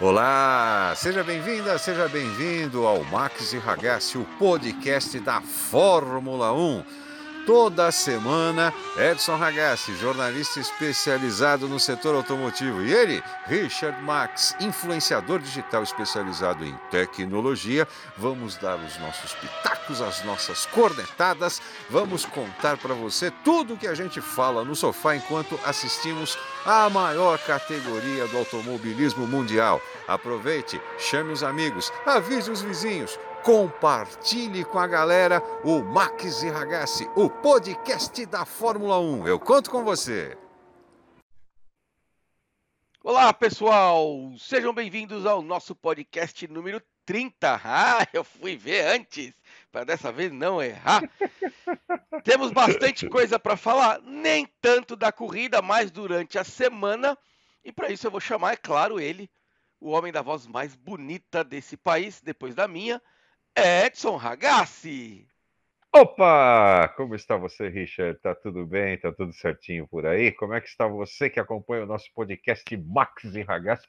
Olá, seja bem-vinda, seja bem-vindo ao Max e Ragazzi, o podcast da Fórmula 1. Toda semana, Edson Ragazzi, jornalista especializado no setor automotivo, e ele, Richard Max, influenciador digital especializado em tecnologia, vamos dar os nossos pitacos, as nossas cornetadas, vamos contar para você tudo o que a gente fala no sofá enquanto assistimos a maior categoria do automobilismo mundial. Aproveite, chame os amigos, avise os vizinhos compartilhe com a galera o Max e Ragazzi, o podcast da Fórmula 1. Eu conto com você. Olá, pessoal! Sejam bem-vindos ao nosso podcast número 30. Ah, eu fui ver antes, para dessa vez não errar. Temos bastante coisa para falar, nem tanto da corrida, mas durante a semana. E para isso eu vou chamar, é claro, ele, o homem da voz mais bonita desse país, depois da minha, Edson Ragazzi. Opa! Como está você, Richard? Tá tudo bem? Tá tudo certinho por aí? Como é que está você que acompanha o nosso podcast Max e Ragazzi?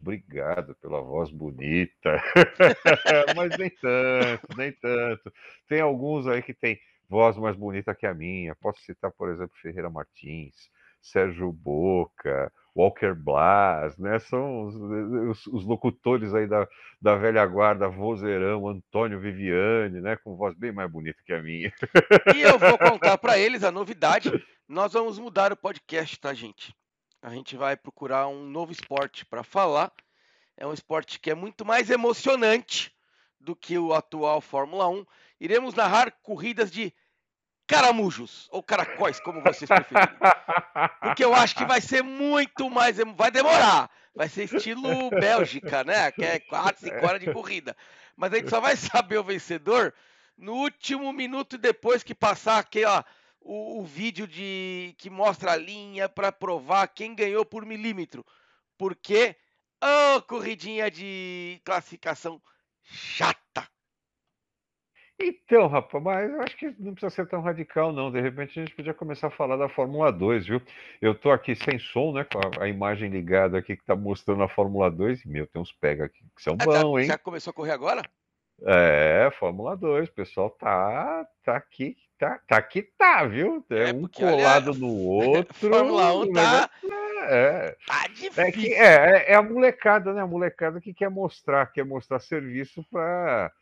Obrigado pela voz bonita. Mas nem tanto, nem tanto. Tem alguns aí que tem voz mais bonita que a minha. Posso citar, por exemplo, Ferreira Martins, Sérgio Boca, Walker Blas, né? São os, os, os, locutores aí da, da velha guarda, vozeirão, Antônio Viviane, né? Com voz bem mais bonita que a minha. E eu vou contar para eles a novidade. Nós vamos mudar o podcast, tá, gente? A gente vai procurar um novo esporte para falar. É um esporte que é muito mais emocionante do que o atual Fórmula 1. Iremos narrar corridas de caramujos ou caracóis, como vocês preferirem. Porque eu acho que vai ser muito mais. Vai demorar. Vai ser estilo Bélgica, né? Que é 4, 5 horas de corrida. Mas a gente só vai saber o vencedor no último minuto depois que passar aqui, ó, o, o vídeo de que mostra a linha para provar quem ganhou por milímetro. Porque, oh, corridinha de classificação chata. Então, rapaz, mas eu acho que não precisa ser tão radical, não. De repente a gente podia começar a falar da Fórmula 2, viu? Eu tô aqui sem som, né? Com a, a imagem ligada aqui que tá mostrando a Fórmula 2. Meu, tem uns pega aqui que são ah, bons, hein? Já começou a correr agora? É, Fórmula 2, o pessoal tá, tá aqui, tá, tá que tá, viu? É, é um colado olha, no outro. Fórmula 1 tá. É, tá difícil. É, que, é, é, a molecada, né? A molecada que quer mostrar, quer mostrar serviço para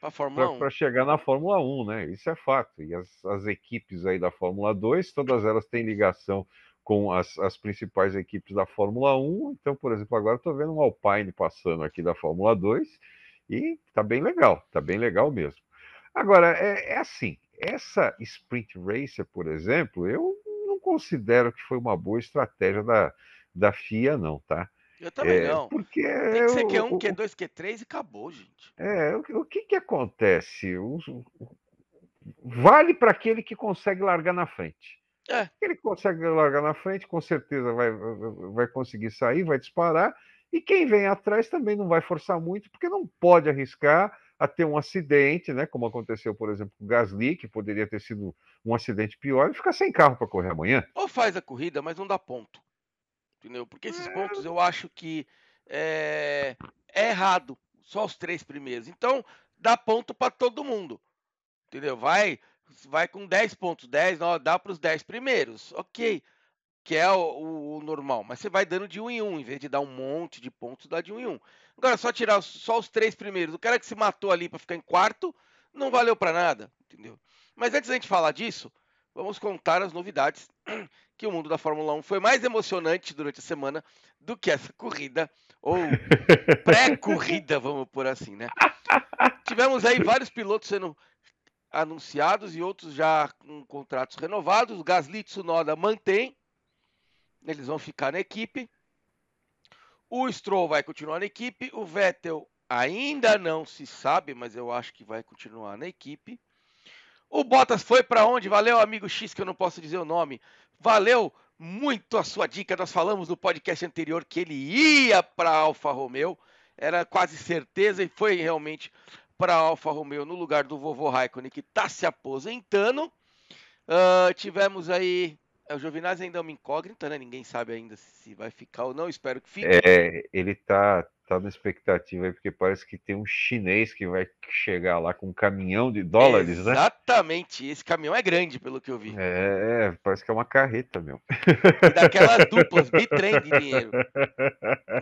chegar na Fórmula 1, né? Isso é fato. E as, as equipes aí da Fórmula 2, todas elas têm ligação com as, as principais equipes da Fórmula 1. Então, por exemplo, agora estou vendo um Alpine passando aqui da Fórmula 2 e tá bem legal, tá bem legal mesmo. Agora, é, é assim, essa Sprint Racer, por exemplo, eu não considero que foi uma boa estratégia da, da FIA, não, tá? Eu também é, não. Porque Tem que ser Q1, Q2, Q3 e acabou, gente. É, o, o que que acontece? O, vale para aquele que consegue largar na frente. É. Ele consegue largar na frente, com certeza vai, vai conseguir sair, vai disparar. E quem vem atrás também não vai forçar muito, porque não pode arriscar a ter um acidente, né? Como aconteceu, por exemplo, com o Gasly, que poderia ter sido um acidente pior, e ficar sem carro para correr amanhã. Ou faz a corrida, mas não dá ponto. Entendeu? Porque esses é... pontos eu acho que é... é errado. Só os três primeiros. Então, dá ponto para todo mundo. Entendeu? Vai vai com 10 pontos, 10, não, dá para os 10 primeiros. Ok que é o, o, o, normal. Mas você vai dando de um em um, em vez de dar um monte de pontos, dá de um em um. Agora, só tirar só os três primeiros. O cara que se matou ali para ficar em quarto, não valeu para nada, entendeu? Mas antes da gente falar disso, vamos contar as novidades que o mundo da Fórmula 1 foi mais emocionante durante a semana do que essa corrida, ou pré-corrida, vamos por assim, né? Tivemos aí vários pilotos sendo anunciados e outros já com contratos renovados. Gasly Tsunoda mantém, eles vão ficar na equipe. O Stroll vai continuar na equipe. O Vettel ainda não se sabe, mas eu acho que vai continuar na equipe. O Bottas foi para onde? Valeu, amigo X, que eu não posso dizer o nome. Valeu muito a sua dica. Nós falamos no podcast anterior que ele ia para Alfa Romeo. Era quase certeza e foi realmente para Alfa Romeo no lugar do vovô Raikkonen, que está se aposentando. Uh, tivemos aí o Giovinazzi ainda é uma incógnita, né? Ninguém sabe ainda se vai ficar ou não. Espero que fique. É, ele tá, tá na expectativa aí, porque parece que tem um chinês que vai chegar lá com um caminhão de dólares, Exatamente. né? Exatamente, esse caminhão é grande, pelo que eu vi. É, parece que é uma carreta, meu. E daquelas duplas, bitrem de dinheiro.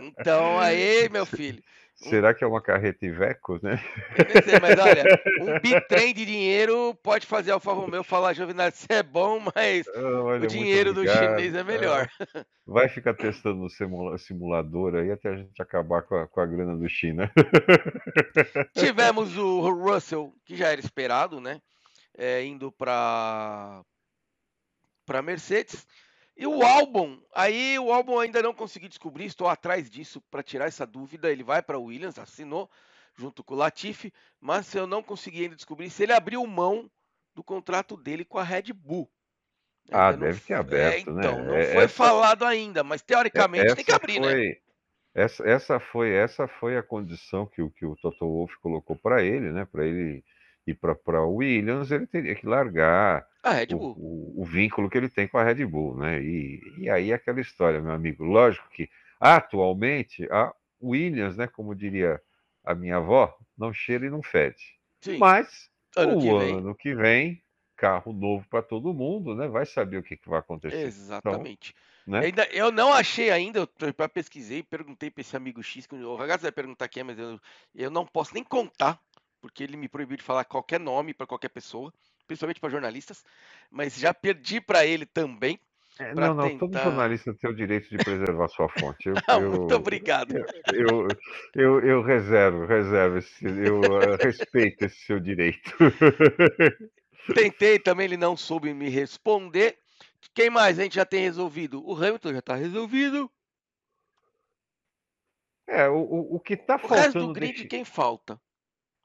Então, aí, meu filho. Será que é uma carreta Iveco, né? Sei, mas olha, um bitrem de dinheiro pode fazer Alfa Romeo falar, Jovinal, você é bom, mas ah, olha, o dinheiro do chinês é melhor. É. Vai ficar testando no simulador aí até a gente acabar com a, com a grana do China. Tivemos o Russell, que já era esperado, né? É, indo para para Mercedes. E o álbum, aí o álbum ainda não consegui descobrir, estou atrás disso para tirar essa dúvida. Ele vai para o Williams, assinou junto com o Latifi, mas eu não consegui ainda descobrir se ele abriu mão do contrato dele com a Red Bull. Ah, ainda deve não... ter aberto, é, né? Então, não é, foi essa... falado ainda, mas teoricamente essa tem que abrir, né? foi... né? Essa, essa, foi, essa foi a condição que o, que o Toto Wolff colocou para ele, né? Para ele ir para o Williams, ele teria que largar. O, o, o, vínculo que ele tem com a Red Bull, né? E, e aí aquela história, meu amigo. Lógico que atualmente a Williams, né? Como diria a minha avó, não cheira e não fede. Sim. Mas ano o que ano que vem, carro novo para todo mundo, né? Vai saber o que, que vai acontecer. Então, Exatamente. Então, né? Ainda, eu não achei ainda, eu pesquisei, perguntei para esse amigo X, o Ragazzo vai perguntar quem é, mas eu, eu não posso nem contar, porque ele me proibiu de falar qualquer nome para qualquer pessoa principalmente para jornalistas, mas já perdi para ele também. É, não, não, tentar... todo jornalista tem o direito de preservar sua fonte. Eu, ah, Muito eu, obrigado. Eu, eu, eu, reservo, reservo, esse, eu respeito esse seu direito. Tentei também, ele não soube me responder. Quem mais a gente já tem resolvido? O Hamilton já está resolvido. É, o, o, o que está faltando. O resto do grid, quem falta?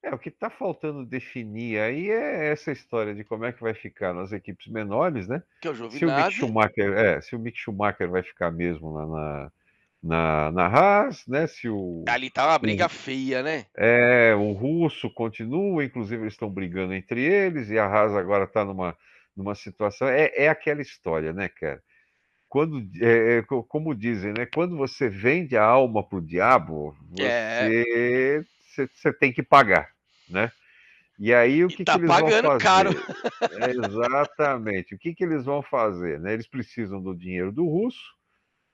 É, o que está faltando definir aí é essa história de como é que vai ficar nas equipes menores, né? Que é o se o Mick Schumacher, é, se o Mick Schumacher vai ficar mesmo na, na, na, na Haas, né? Se o ali tá uma briga o, feia, né? É, o russo continua, inclusive eles estão brigando entre eles e a Haas agora está numa numa situação é, é aquela história, né, cara? Quando, é, é como dizem, né? Quando você vende a alma pro diabo, é. você é você tem que pagar, né? E aí o que, tá que eles vão fazer? Caro. É, exatamente. O que, que eles vão fazer? Né? Eles precisam do dinheiro do russo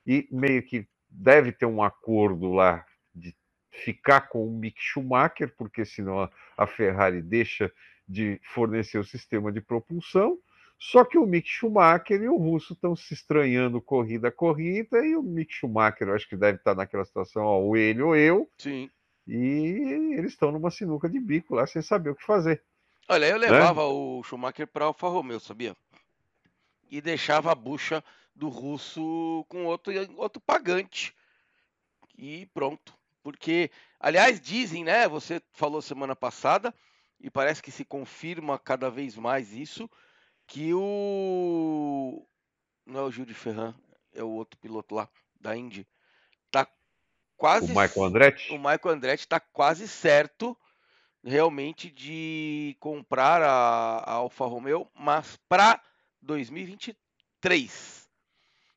e meio que deve ter um acordo lá de ficar com o Mick Schumacher, porque senão a Ferrari deixa de fornecer o sistema de propulsão. Só que o Mick Schumacher e o russo estão se estranhando corrida a corrida, e o Mick Schumacher, eu acho que deve estar naquela situação, ó, ou ele ou eu. Sim. E eles estão numa sinuca de bico lá sem saber o que fazer. Olha, eu né? levava né? o Schumacher para Alfa Romeo, sabia? E deixava a bucha do russo com outro, outro pagante. E pronto. Porque, aliás, dizem, né? Você falou semana passada, e parece que se confirma cada vez mais isso, que o. Não é o Gil de Ferran, é o outro piloto lá da Indy. Quase. O Michael Andretti? O Michael Andretti está quase certo realmente de comprar a, a Alfa Romeo, mas para 2023.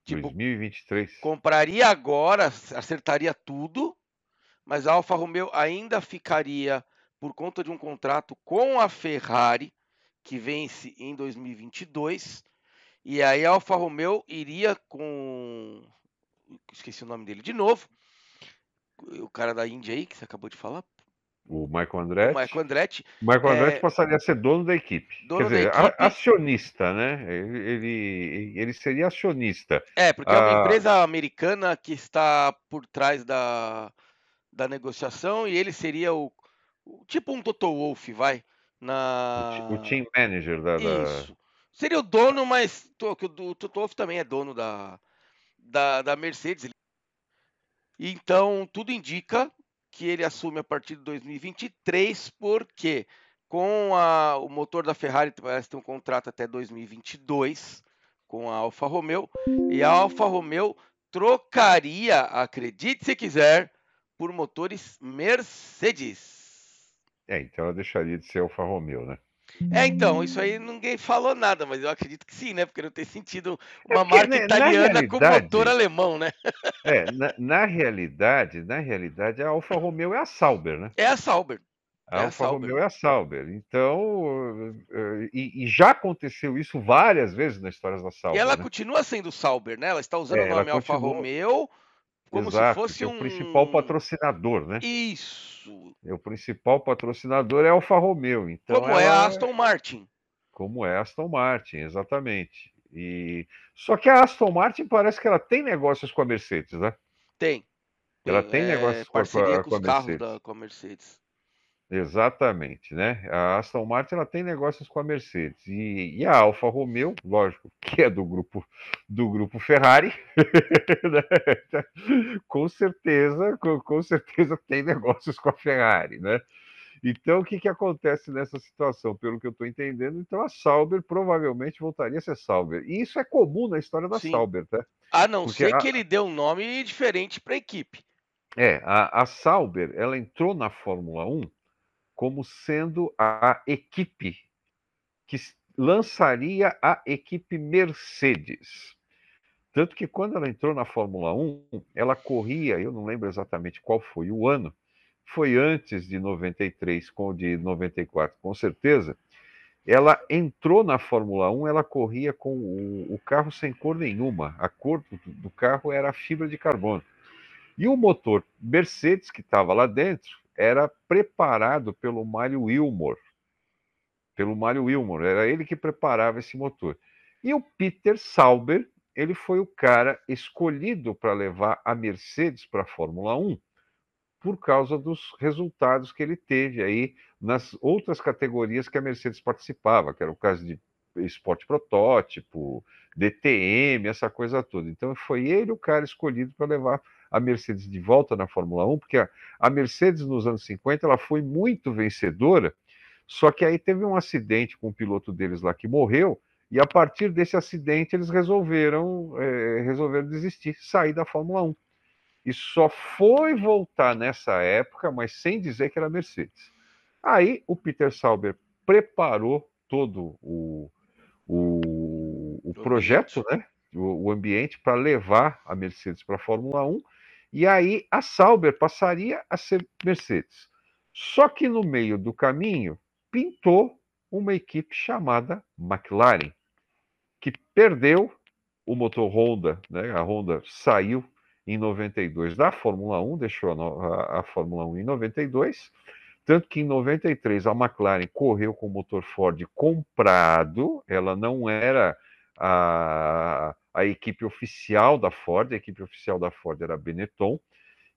Tipo, 2023. Compraria agora, acertaria tudo, mas a Alfa Romeo ainda ficaria por conta de um contrato com a Ferrari, que vence em 2022. E aí a Alfa Romeo iria com. Esqueci o nome dele de novo o cara da Índia aí, que você acabou de falar. O Michael Andretti. O Michael Andretti. O Michael Andretti é... passaria a ser dono da equipe. Dono Quer dizer, equipe... acionista, né? Ele, ele seria acionista. É, porque ah... é uma ah, empresa americana que está por trás da, da negociação e ele seria o. Tipo um Toto Wolff, vai. Na... O, team manager da, Isso. Seria o dono, mas o Toto Wolff também é dono da, da, da Mercedes. Então, tudo indica que ele assume a partir de 2023, porque com a, o motor da Ferrari parece ter um contrato até 2022 com a Alfa Romeo, e a Alfa Romeo trocaria, acredite se quiser, por motores Mercedes. É, então ela deixaria de ser Alfa Romeo, né? É, então, isso aí ninguém falou nada, mas eu acredito que sim, né? Porque não tem sentido é uma é porque, marca né, italiana com motor alemão, né? É, na, na, realidade, na realidade, a Alfa Romeo é a Sauber, né? É a Sauber. A é Alfa Romeo é a Sauber. Então, eh, e, e, já aconteceu isso várias vezes na história da Sauber. E ela né? continua sendo Sauber, né? Ela está usando é, o nome Alfa Romeo como Exato, se fosse é um... o principal patrocinador, né? Isso. É, o principal patrocinador é a Alfa Romeo. Então como é a Aston Martin. Como é a Aston Martin, exatamente. E só que a Aston Martin parece que ela tem negócios com a Mercedes, né? Tem. Ela tem, tem negócios é, com, a, com, a, com, os carros da, com a Mercedes. Exatamente, né? A Aston Martin ela tem negócios com a Mercedes e, e a Alfa Romeo, lógico, que é do grupo do grupo Ferrari, né? com certeza, com, com, certeza tem negócios com a Ferrari, né? Então o que, que acontece nessa situação? Pelo que eu estou entendendo, então a Sauber provavelmente voltaria a ser Sauber. E isso é comum na história da Sim. Sauber, tá? A não Porque ser a... que ele dê um nome diferente para a equipe. É, a, a Sauber, ela entrou na Fórmula 1 como sendo a equipe que lançaria a equipe Mercedes. Tanto que quando ela entrou na Fórmula 1, ela corria, eu não lembro exatamente qual foi o ano, foi antes de 93, com de 94, com certeza. Ela entrou na Fórmula 1, ela corria com o, o carro sem cor nenhuma. A cor do, do carro era fibra de carbono. E o motor Mercedes que estava lá dentro era preparado pelo Mário Wilmore. Pelo Mário Wilmore, era ele que preparava esse motor. E o Peter Sauber, ele foi o cara escolhido para levar a Mercedes para a Fórmula 1 por causa dos resultados que ele teve aí nas outras categorias que a Mercedes participava, que era o caso de esporte protótipo, DTM, essa coisa toda. Então foi ele o cara escolhido para levar a Mercedes de volta na Fórmula 1, porque a, a Mercedes nos anos 50 ela foi muito vencedora, só que aí teve um acidente com o piloto deles lá que morreu, e a partir desse acidente eles resolveram, é, resolveram desistir, sair da Fórmula 1. E só foi voltar nessa época, mas sem dizer que era Mercedes. Aí o Peter Sauber preparou todo o, o, o projeto, né? O, o ambiente para levar a Mercedes para a Fórmula 1 e aí a Sauber passaria a ser Mercedes. Só que no meio do caminho pintou uma equipe chamada McLaren, que perdeu o motor Honda, né? A Honda saiu em 92 da Fórmula 1, deixou a, a, Fórmula 1 em 92, tanto que em 93 a McLaren correu com o motor Ford comprado, ela não era a, a equipe oficial da Ford, a equipe oficial da Ford era a Benetton,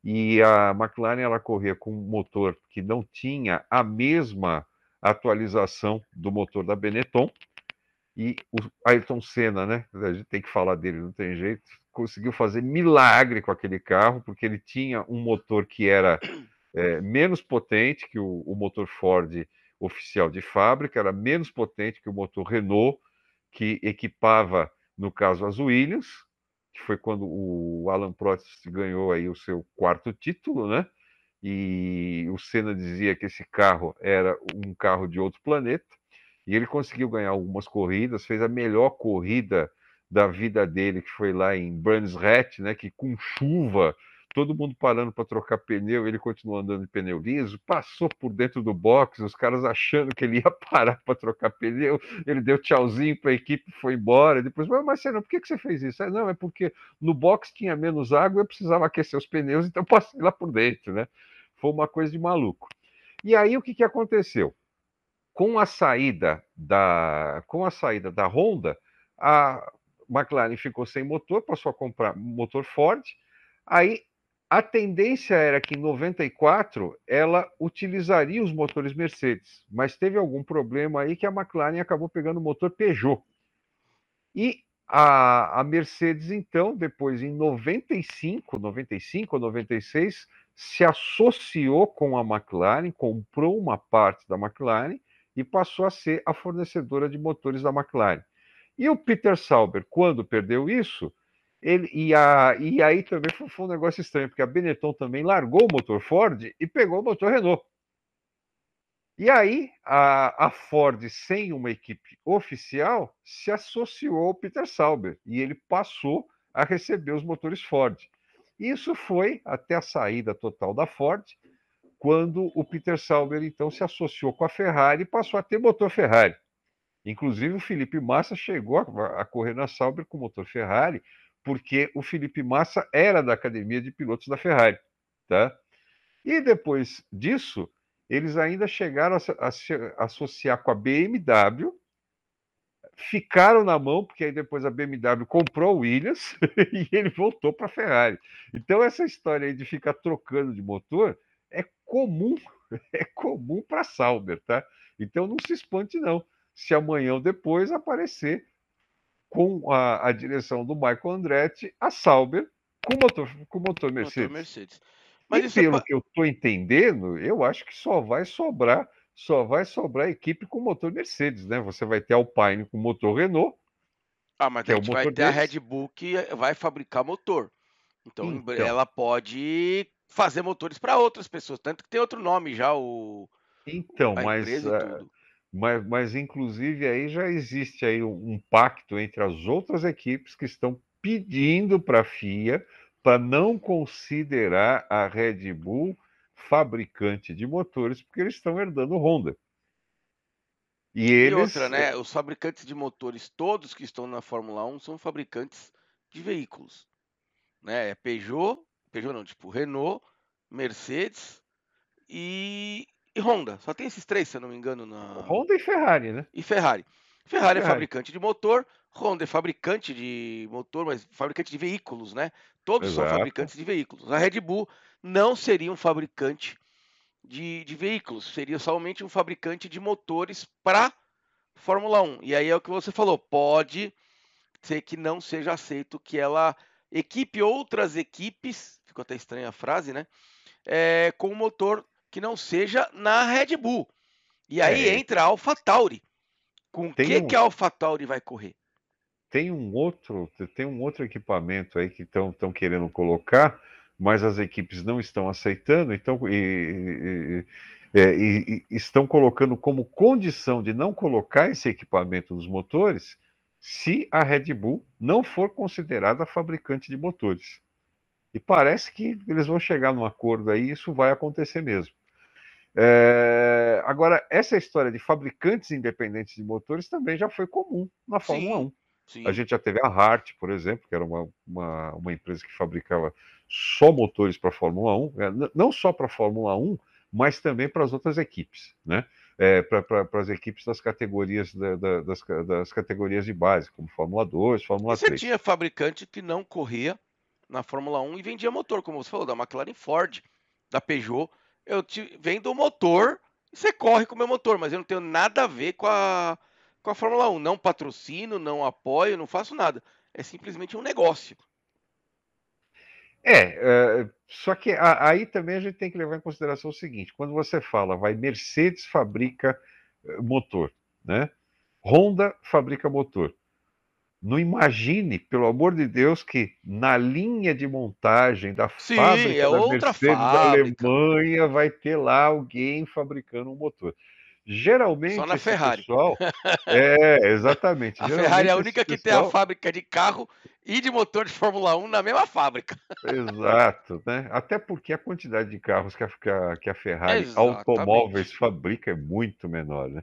e a McLaren ela corria com um motor que não tinha a mesma atualização do motor da Benetton, e o Ayrton Senna, né? A gente tem que falar dele, não tem jeito. Conseguiu fazer milagre com aquele carro, porque ele tinha um motor que era é, menos potente que o, o, motor Ford oficial de fábrica, era menos potente que o motor Renault, que equipava no caso as Williams, que foi quando o Alan Prost ganhou aí o seu quarto título, né? E o Senna dizia que esse carro era um carro de outro planeta, e ele conseguiu ganhar algumas corridas, fez a melhor corrida da vida dele, que foi lá em Brands Hatch, né, que com chuva todo mundo parando para trocar pneu, ele continuou andando de pneu liso, passou por dentro do box, os caras achando que ele ia parar para trocar pneu, ele deu tchauzinho para a equipe, foi embora, depois, mas Marcelo, por que, que você fez isso? não, é porque no box tinha menos água, eu precisava aquecer os pneus, então passei lá por dentro, né? Foi uma coisa de maluco. E aí o que, que aconteceu? Com a saída da, com a saída da Honda, a McLaren ficou sem motor, passou a comprar motor Ford, aí a tendência era que em 94 ela utilizaria os motores Mercedes, mas teve algum problema aí que a McLaren acabou pegando o motor Peugeot. E a, a Mercedes, então, depois em 95, 95 ou 96, se associou com a McLaren, comprou uma parte da McLaren e passou a ser a fornecedora de motores da McLaren. E o Peter Sauber, quando perdeu isso, ele, e, a, e aí também foi, foi, um negócio estranho, porque a Benetton também largou o motor Ford e pegou o motor Renault. E aí, a, a, Ford, sem uma equipe oficial, se associou ao Peter Sauber e ele passou a receber os motores Ford. Isso foi até a saída total da Ford, quando o Peter Sauber então se associou com a Ferrari e passou a ter motor Ferrari. Inclusive, o Felipe Massa chegou a, a correr na Sauber com motor Ferrari, porque o Felipe Massa era da academia de pilotos da Ferrari. Tá? E depois disso, eles ainda chegaram a, se associar com a BMW, ficaram na mão, porque aí depois a BMW comprou o Williams e ele voltou para a Ferrari. Então, essa história aí de ficar trocando de motor é comum, é comum para a Sauber, tá? Então não se espante, não se amanhã ou depois aparecer com a, a direção do Michael Andretti a Sauber com motor, com motor Mercedes. Motor Mercedes. Mas e é pelo é... que eu estou entendendo, eu acho que só vai sobrar só vai sobrar equipe com motor Mercedes, né? Você vai ter Alpine com motor Renault. Ah, mas a gente é vai ter deles. a Red Bull que vai fabricar motor. Então, então, ela pode fazer motores para outras pessoas, tanto que tem outro nome já o Então, mas mas, mas, inclusive, aí já existe aí um, pacto entre as outras equipes que estão pedindo para a FIA para não considerar a Red Bull fabricante de motores, porque eles estão herdando Honda. E, e eles... outra, né? Os fabricantes de motores, todos que estão na Fórmula 1, são fabricantes de veículos. Né? É Peugeot, Peugeot não, tipo Renault, Mercedes e e Honda. Só tem esses três, se eu não me engano. Na... Honda e Ferrari, né? E Ferrari. Ferrari, é fabricante de motor, Honda é fabricante de motor, mas fabricante de veículos, né? Todos Exato. são fabricantes de veículos. A Red Bull não seria um fabricante de, de veículos, seria somente um fabricante de motores para Fórmula 1. E aí é o que você falou, pode ser que não seja aceito que ela equipe outras equipes, ficou até estranha a frase, né? É, com motor que não seja na Red Bull. E aí é. entra a AlphaTauri. Com o que, um... que a AlphaTauri vai correr? Tem um outro, tem um outro equipamento aí que estão querendo colocar, mas as equipes não estão aceitando, então e, e, é, e, e, estão colocando como condição de não colocar esse equipamento nos motores se a Red Bull não for considerada fabricante de motores. E parece que eles vão chegar num acordo aí, e isso vai acontecer mesmo. É, agora, essa história de fabricantes independentes de motores também já foi comum na Fórmula sim, 1. Sim. A gente já teve a Hart, por exemplo, que era uma, uma, uma empresa que fabricava só motores para a Fórmula 1, é, não só para a Fórmula 1, mas também para as outras equipes, né? É, para as equipes das categorias da, da, das, das, categorias de base, como Fórmula 2, Fórmula e 3. Você tinha fabricante que não corria na Fórmula 1 e vendia motor, como você falou, da McLaren Ford, da Peugeot eu te vendo o motor você corre com o meu motor, mas eu não tenho nada a ver com a, com a Fórmula 1. Não patrocino, não apoio, não faço nada. É simplesmente um negócio. É, é só que a, aí também a gente tem que levar em consideração o seguinte: quando você fala, vai, Mercedes fabrica eh, motor, né? Honda fabrica motor. Não imagine, pelo amor de Deus, que na linha de montagem da Sim, fábrica é da Mercedes da Alemanha vai ter lá alguém fabricando um motor. Geralmente, Só na Ferrari. pessoal. É, exatamente. A Ferrari é a única que pessoal... tem a fábrica de carro e de motor de Fórmula 1 na mesma fábrica. Exato, né? Até porque a quantidade de carros que a, que a Ferrari Exatamente. automóveis fabrica é muito menor, né?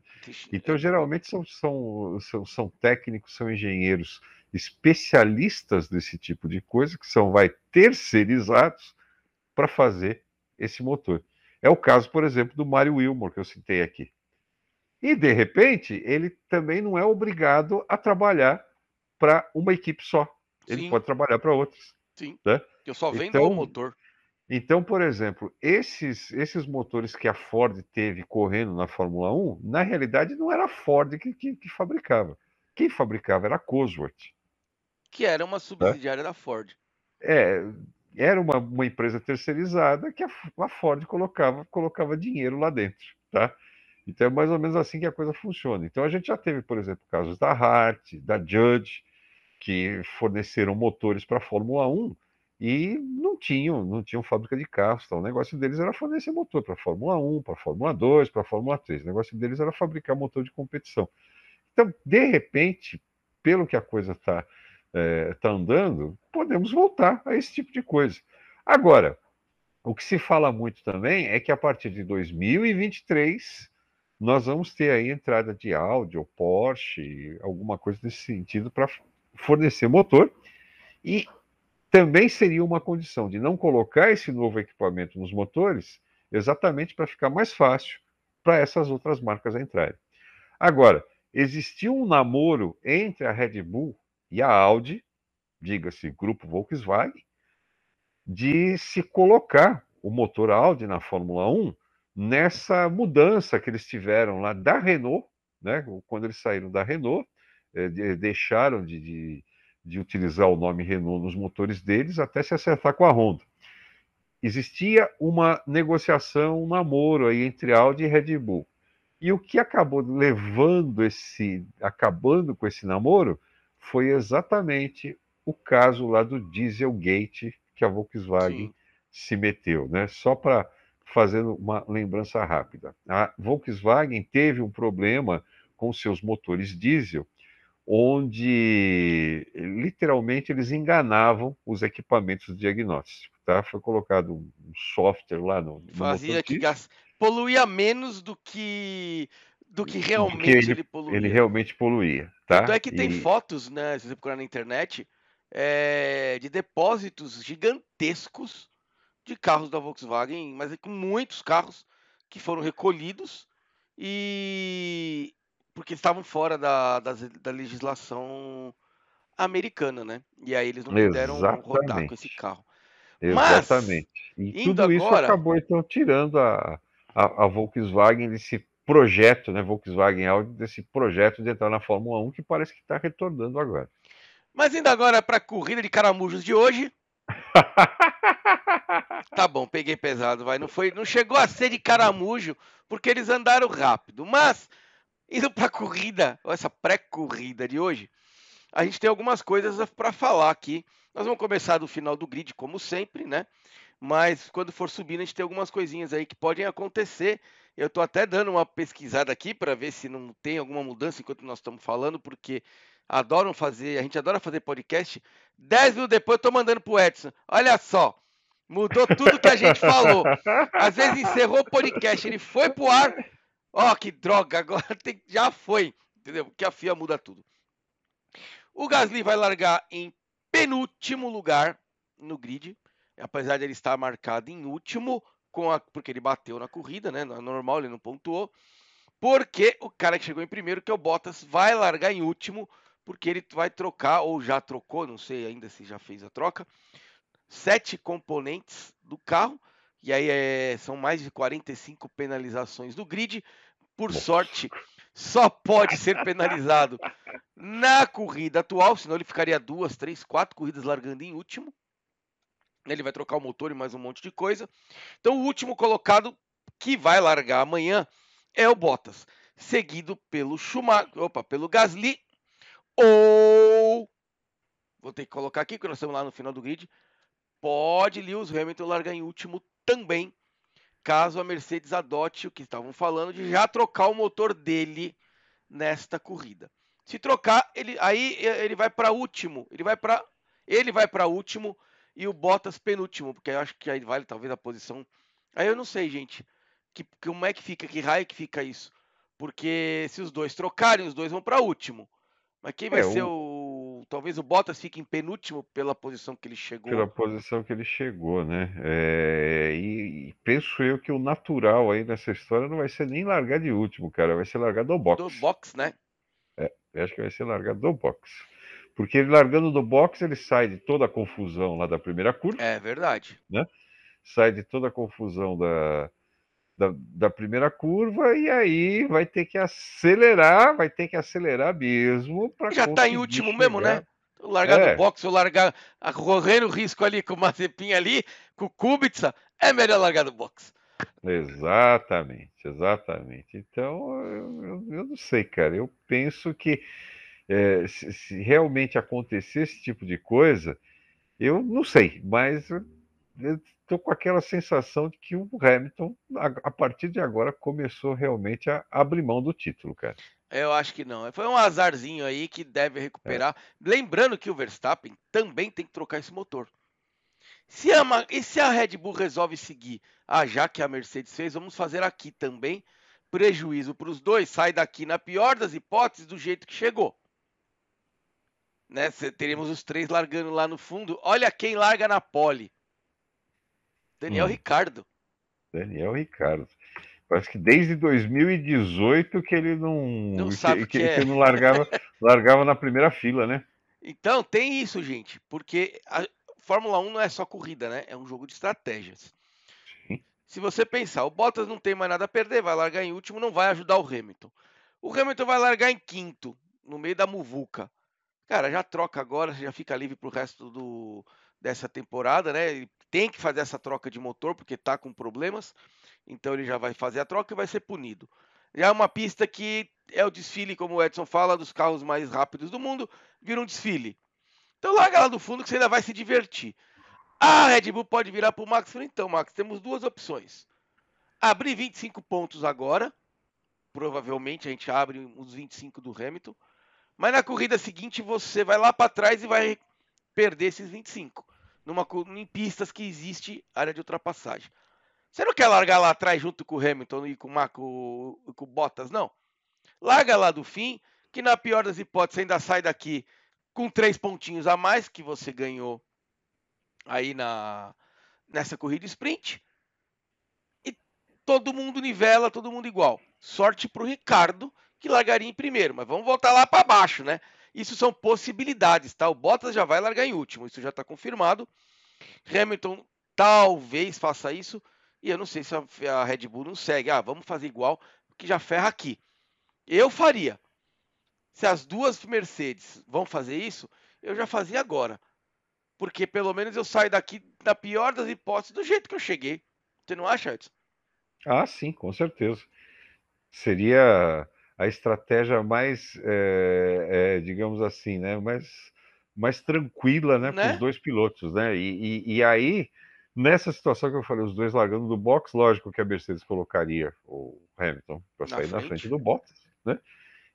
Então, geralmente são, são, são, são técnicos, são engenheiros especialistas desse tipo de coisa, que são vai terceirizados para fazer esse motor. É o caso, por exemplo, do Mário Wilmore, que eu citei aqui. E, de repente, ele também não é obrigado a trabalhar para uma equipe só. Ele Sim. pode trabalhar para outras. Sim. Né? Eu só vendo então, o motor. Então, por exemplo, esses, esses motores que a Ford teve correndo na Fórmula 1, na realidade não era a Ford que, que, que fabricava. Quem fabricava era a Cosworth. Que era uma subsidiária né? da Ford. É, era uma, uma empresa terceirizada que a, a Ford colocava, colocava dinheiro lá dentro, tá? Então é mais ou menos assim que a coisa funciona. Então a gente já teve, por exemplo, casos da Hart, da Judge, que forneceram motores para a Fórmula 1 e não tinham, não tinham fábrica de carros. Então, o negócio deles era fornecer motor para a Fórmula 1, para a Fórmula 2, para a Fórmula 3. O negócio deles era fabricar motor de competição. Então, de repente, pelo que a coisa está é, tá andando, podemos voltar a esse tipo de coisa. Agora, o que se fala muito também é que a partir de 2023 nós vamos ter aí entrada de Audi ou Porsche, alguma coisa nesse sentido para fornecer motor. E também seria uma condição de não colocar esse novo equipamento nos motores, exatamente para ficar mais fácil para essas outras marcas entrarem. Agora, existiu um namoro entre a Red Bull e a Audi, diga-se grupo Volkswagen, de se colocar o motor Audi na Fórmula 1 nessa mudança que eles tiveram lá da Renault, né? quando eles saíram da Renault, eh, deixaram de, de de utilizar o nome Renault nos motores deles até se acertar com a Honda. Existia uma negociação, um namoro aí entre Audi e Red Bull. E o que acabou levando esse, acabando com esse namoro, foi exatamente o caso lá do Dieselgate que a Volkswagen Sim. se meteu, né? Só para fazer uma lembrança rápida. A Volkswagen teve um problema com seus motores diesel onde literalmente eles enganavam os equipamentos de diagnóstico. Tá? Foi colocado um software lá no. no Fazia que gas... poluía menos do que do que realmente do que ele, ele, poluía. Ele realmente poluía. Tá? Então é que tem e... fotos, né? Se você procurar na internet, é, de depósitos gigantescos de carros da Volkswagen, mas é com muitos carros que foram recolhidos e porque estavam fora da, da, da, legislação americana, né? E aí eles não puderam Exatamente. rodar com esse carro. Exatamente. Mas, e tudo isso agora... acabou então tirando a, a, a, Volkswagen desse projeto, né? Volkswagen Audi desse projeto de entrar na Fórmula 1 que parece que está retornando agora. Mas indo agora para a corrida de caramujos de hoje. tá bom, peguei pesado, vai. Não foi, não chegou a ser de caramujo porque eles andaram rápido, mas Indo para a corrida, essa pré-corrida de hoje, a gente tem algumas coisas para falar aqui. Nós vamos começar do final do grid, como sempre, né? Mas quando for subindo, a gente tem algumas coisinhas aí que podem acontecer. Eu estou até dando uma pesquisada aqui para ver se não tem alguma mudança enquanto nós estamos falando, porque adoram fazer, a gente adora fazer podcast. Dez minutos depois eu estou mandando pro Edson. Olha só, mudou tudo que a gente falou. Às vezes encerrou o podcast, ele foi pro ar, Ó, oh, que droga, agora tem, já foi, entendeu? Porque a FIA muda tudo. O Gasly vai largar em penúltimo lugar no grid, apesar de ele estar marcado em último, com a, porque ele bateu na corrida, né? É normal, ele não pontuou. Porque o cara que chegou em primeiro, que é o Bottas, vai largar em último, porque ele vai trocar, ou já trocou, não sei ainda se já fez a troca, sete componentes do carro e aí é, são mais de 45 penalizações do grid. Por sorte, só pode ser penalizado na corrida atual, senão ele ficaria duas, três, quatro corridas largando em último. Ele vai trocar o motor e mais um monte de coisa. Então, o último colocado que vai largar amanhã é o Bottas, seguido pelo Schumacher, opa, pelo Gasly ou vou ter que colocar aqui, porque nós estamos lá no final do grid. Pode Lewis Hamilton largar em último também, caso a Mercedes adote o que estavam falando de já trocar o motor dele nesta corrida. Se trocar, ele aí ele vai para último, ele vai para ele vai para último e o Bottas penúltimo, porque eu acho que aí vale talvez a posição. Aí eu não sei, gente, que como é que fica, que raio que fica isso? Porque se os dois trocarem, os dois vão para último. Mas quem vai é, ser o talvez o Bottas fique em penúltimo pela posição que ele chegou. Pela posição que ele chegou, né? É, e, e, penso eu que o natural aí nessa história não vai ser nem largar de último, cara, vai ser largar do box. Do box, né? É, acho que vai ser largar do box. Porque ele largando do box, ele sai de toda a confusão lá da primeira curva. É verdade. Né? Sai de toda a confusão da, da, da, primeira curva e aí vai ter que acelerar, vai ter que acelerar mesmo para já está em último chegar. mesmo, né? Largar é. do box ou largar, correndo risco ali com o Mazepin ali, com o Kubica, é melhor largar do box. Exatamente, exatamente. Então, eu, eu, eu não sei, cara. Eu penso que é, se, se realmente acontecer esse tipo de coisa, Eu não sei, mas eu estou com aquela sensação de que o Hamilton, a, a, partir de agora, começou realmente a abrir mão do título, cara. Eu acho que não. Foi um azarzinho aí que deve recuperar. É. Lembrando que o Verstappen também tem que trocar esse motor. Se a, e se a Red Bull resolve seguir, ah, já que a Mercedes fez, vamos fazer aqui também. Prejuízo para os dois, sai daqui na pior das hipóteses do jeito que chegou. Né? Teremos os três largando lá no fundo. Olha quem larga na pole. Daniel hum. Ricardo. Daniel Ricardo. Parece que desde 2018 que ele não, não sabe que, que, é. que não largava, largava na primeira fila, né? Então tem isso, gente, porque a Fórmula 1 não é só corrida, né? É um jogo de estratégias. Sim. Se você pensar, o Bottas não tem mais nada a perder, vai largar em último, não vai ajudar o Hamilton. O Hamilton vai largar em quinto, no meio da muvuca. Cara, já troca agora, já fica livre pro resto do, dessa temporada, né? Ele tem que fazer essa troca de motor porque tá com problemas. Então ele já vai fazer a troca e vai ser punido. Já é uma pista que é o desfile, como o Edson fala, dos carros mais rápidos do mundo, vira um desfile. Então larga lá do fundo que você ainda vai se divertir. A Red Bull pode virar para o Max então, Max, temos duas opções. Abrir 25 pontos agora. Provavelmente a gente abre uns 25 do Hamilton. Mas na corrida seguinte você vai lá para trás e vai perder esses 25. Numa, em pistas que existe área de ultrapassagem. Você não quer largar lá atrás junto com o Hamilton e com o, Marco, com o Bottas, não. Larga lá do fim, que na pior das hipóteses ainda sai daqui com três pontinhos a mais que você ganhou aí na nessa corrida sprint. E todo mundo nivela, todo mundo igual. Sorte para o Ricardo, que largaria em primeiro. Mas vamos voltar lá para baixo, né? Isso são possibilidades, tá? O Bottas já vai largar em último, isso já está confirmado. Hamilton talvez faça isso. E eu não sei se a Red Bull não segue. Ah, vamos fazer igual, que já ferra aqui. Eu faria. Se as duas Mercedes vão fazer isso, eu já fazia agora. Porque pelo menos eu saio daqui, na pior das hipóteses, do jeito que eu cheguei. Você não acha, Edson? Ah, sim, com certeza. Seria a estratégia mais, é, é, digamos assim, né, mais, mais tranquila né, né? para os dois pilotos. Né? E, e, e aí Nessa situação que eu falei, os dois largando do box, lógico que a Mercedes colocaria o Hamilton para sair na frente. na frente do Bottas, né?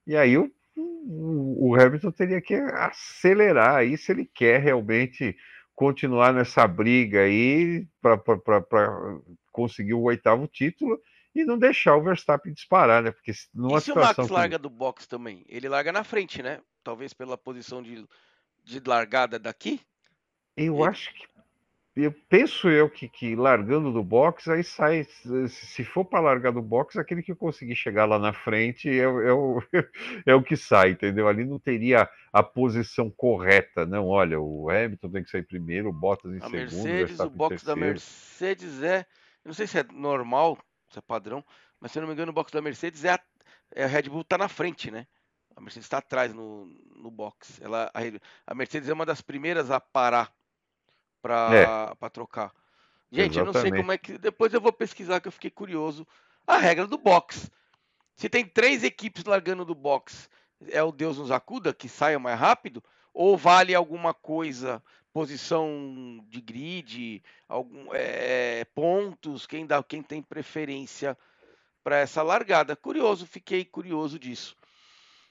E aí o, o, o, Hamilton teria que acelerar aí se ele quer realmente continuar nessa briga aí para conseguir o oitavo título e não deixar o Verstappen disparar, né? Porque numa e se o Max larga do box também? Ele larga na frente, né? Talvez pela posição de, de largada daqui? Eu ele... acho que eu penso eu que, que largando do box, aí sai. Se for para largar do box, aquele que conseguir chegar lá na frente é, é, o, é o que sai, entendeu? Ali não teria a posição correta, não. Olha, o Hamilton tem que sair primeiro, o Bottas em a segundo. Mercedes, o box da Mercedes é. Não sei se é normal, se é padrão, mas se eu não me engano, o box da Mercedes é a, é a Red Bull tá na frente, né? A Mercedes está atrás no, no box. Ela, a, a Mercedes é uma das primeiras a parar para é. trocar. Gente, Exatamente. eu não sei como é que. Depois eu vou pesquisar que eu fiquei curioso. A regra do box. Se tem três equipes largando do box, é o Deus nos acuda que saia mais rápido? Ou vale alguma coisa, posição de grid, algum, é, pontos, quem, dá, quem tem preferência para essa largada? Curioso, fiquei curioso disso.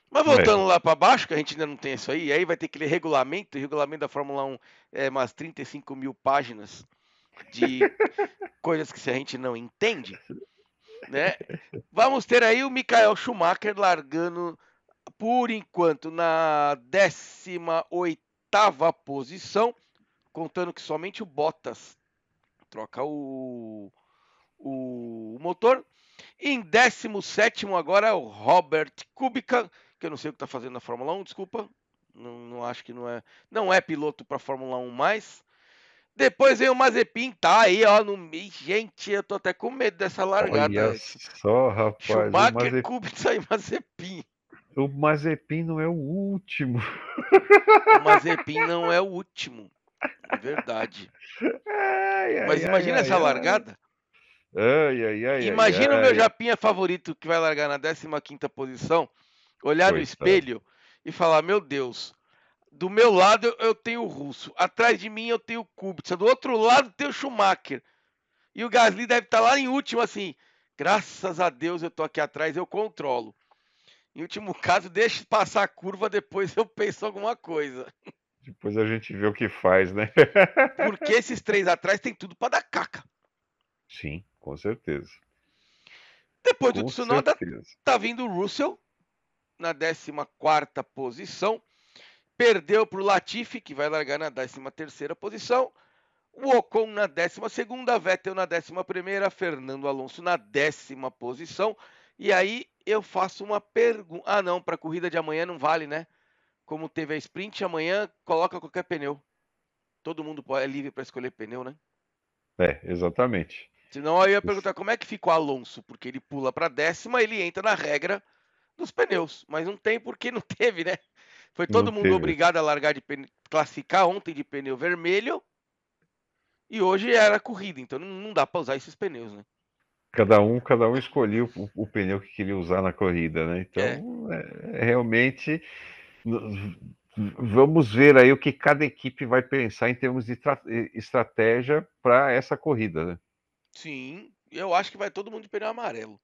Mas voltando é. lá para baixo, que a gente ainda não tem isso aí, aí vai ter aquele regulamento, o regulamento da Fórmula 1 é umas 35 mil páginas de coisas que a gente não entende. Né? Vamos ter aí o Michael Schumacher largando, por enquanto, na 18 posição, contando que somente o Bottas troca o, o motor. Em 17 agora é o Robert Kubica que eu não sei o que está fazendo na Fórmula 1, desculpa. Não, não acho que não é. Não é piloto para Fórmula 1 mais. Depois vem o Mazepin, tá aí, ó, no meio. Gente, eu tô até com medo dessa largada. Olha só, rapaz. Schumacher. Kubica e Mazepin. O Mazepin não é o último. O Mazepin não é o último. É verdade. Ai, Mas ai, imagina ai, essa largada. Imagina o meu Japinha favorito que vai largar na 15 posição olhar no espelho e falar: Meu Deus, Do meu lado eu tenho o Russo. Atrás de mim eu tenho o Kubica. Do outro lado tem o Schumacher. E o Gasly deve estar lá em último, assim. Graças a Deus eu tô aqui atrás, eu controlo. Em último caso, deixe passar a curva, depois eu penso alguma coisa. Depois a gente vê o que faz, né? Porque esses três atrás tem tudo para dar caca. Sim, com certeza. Depois com do Tsunoda, certeza. tá vindo o Russell na 14 posição. Perdeu para o Latifi, que vai largar na 13 posição. O Ocon na 12, Vettel na 11, Fernando Alonso na décima posição. E aí eu faço uma pergunta. Ah, não, para a corrida de amanhã não vale, né? Como teve a sprint, amanhã coloca qualquer pneu. Todo mundo é livre para escolher pneu, né? É, exatamente. Senão eu ia perguntar como é que ficou o Alonso, porque ele pula para décima, ele entra na regra dos pneus, mas não tem porque não teve, né? Foi todo não mundo teve. obrigado a largar de pneu, classificar ontem de pneu vermelho e hoje era corrida, então não dá para usar esses pneus, né? Cada um, cada um escolheu o, o pneu que queria usar na corrida, né? Então, é. É, é realmente vamos ver aí o que cada equipe vai pensar em termos de estratégia para essa corrida, né? Sim, eu acho que vai todo mundo de pneu amarelo.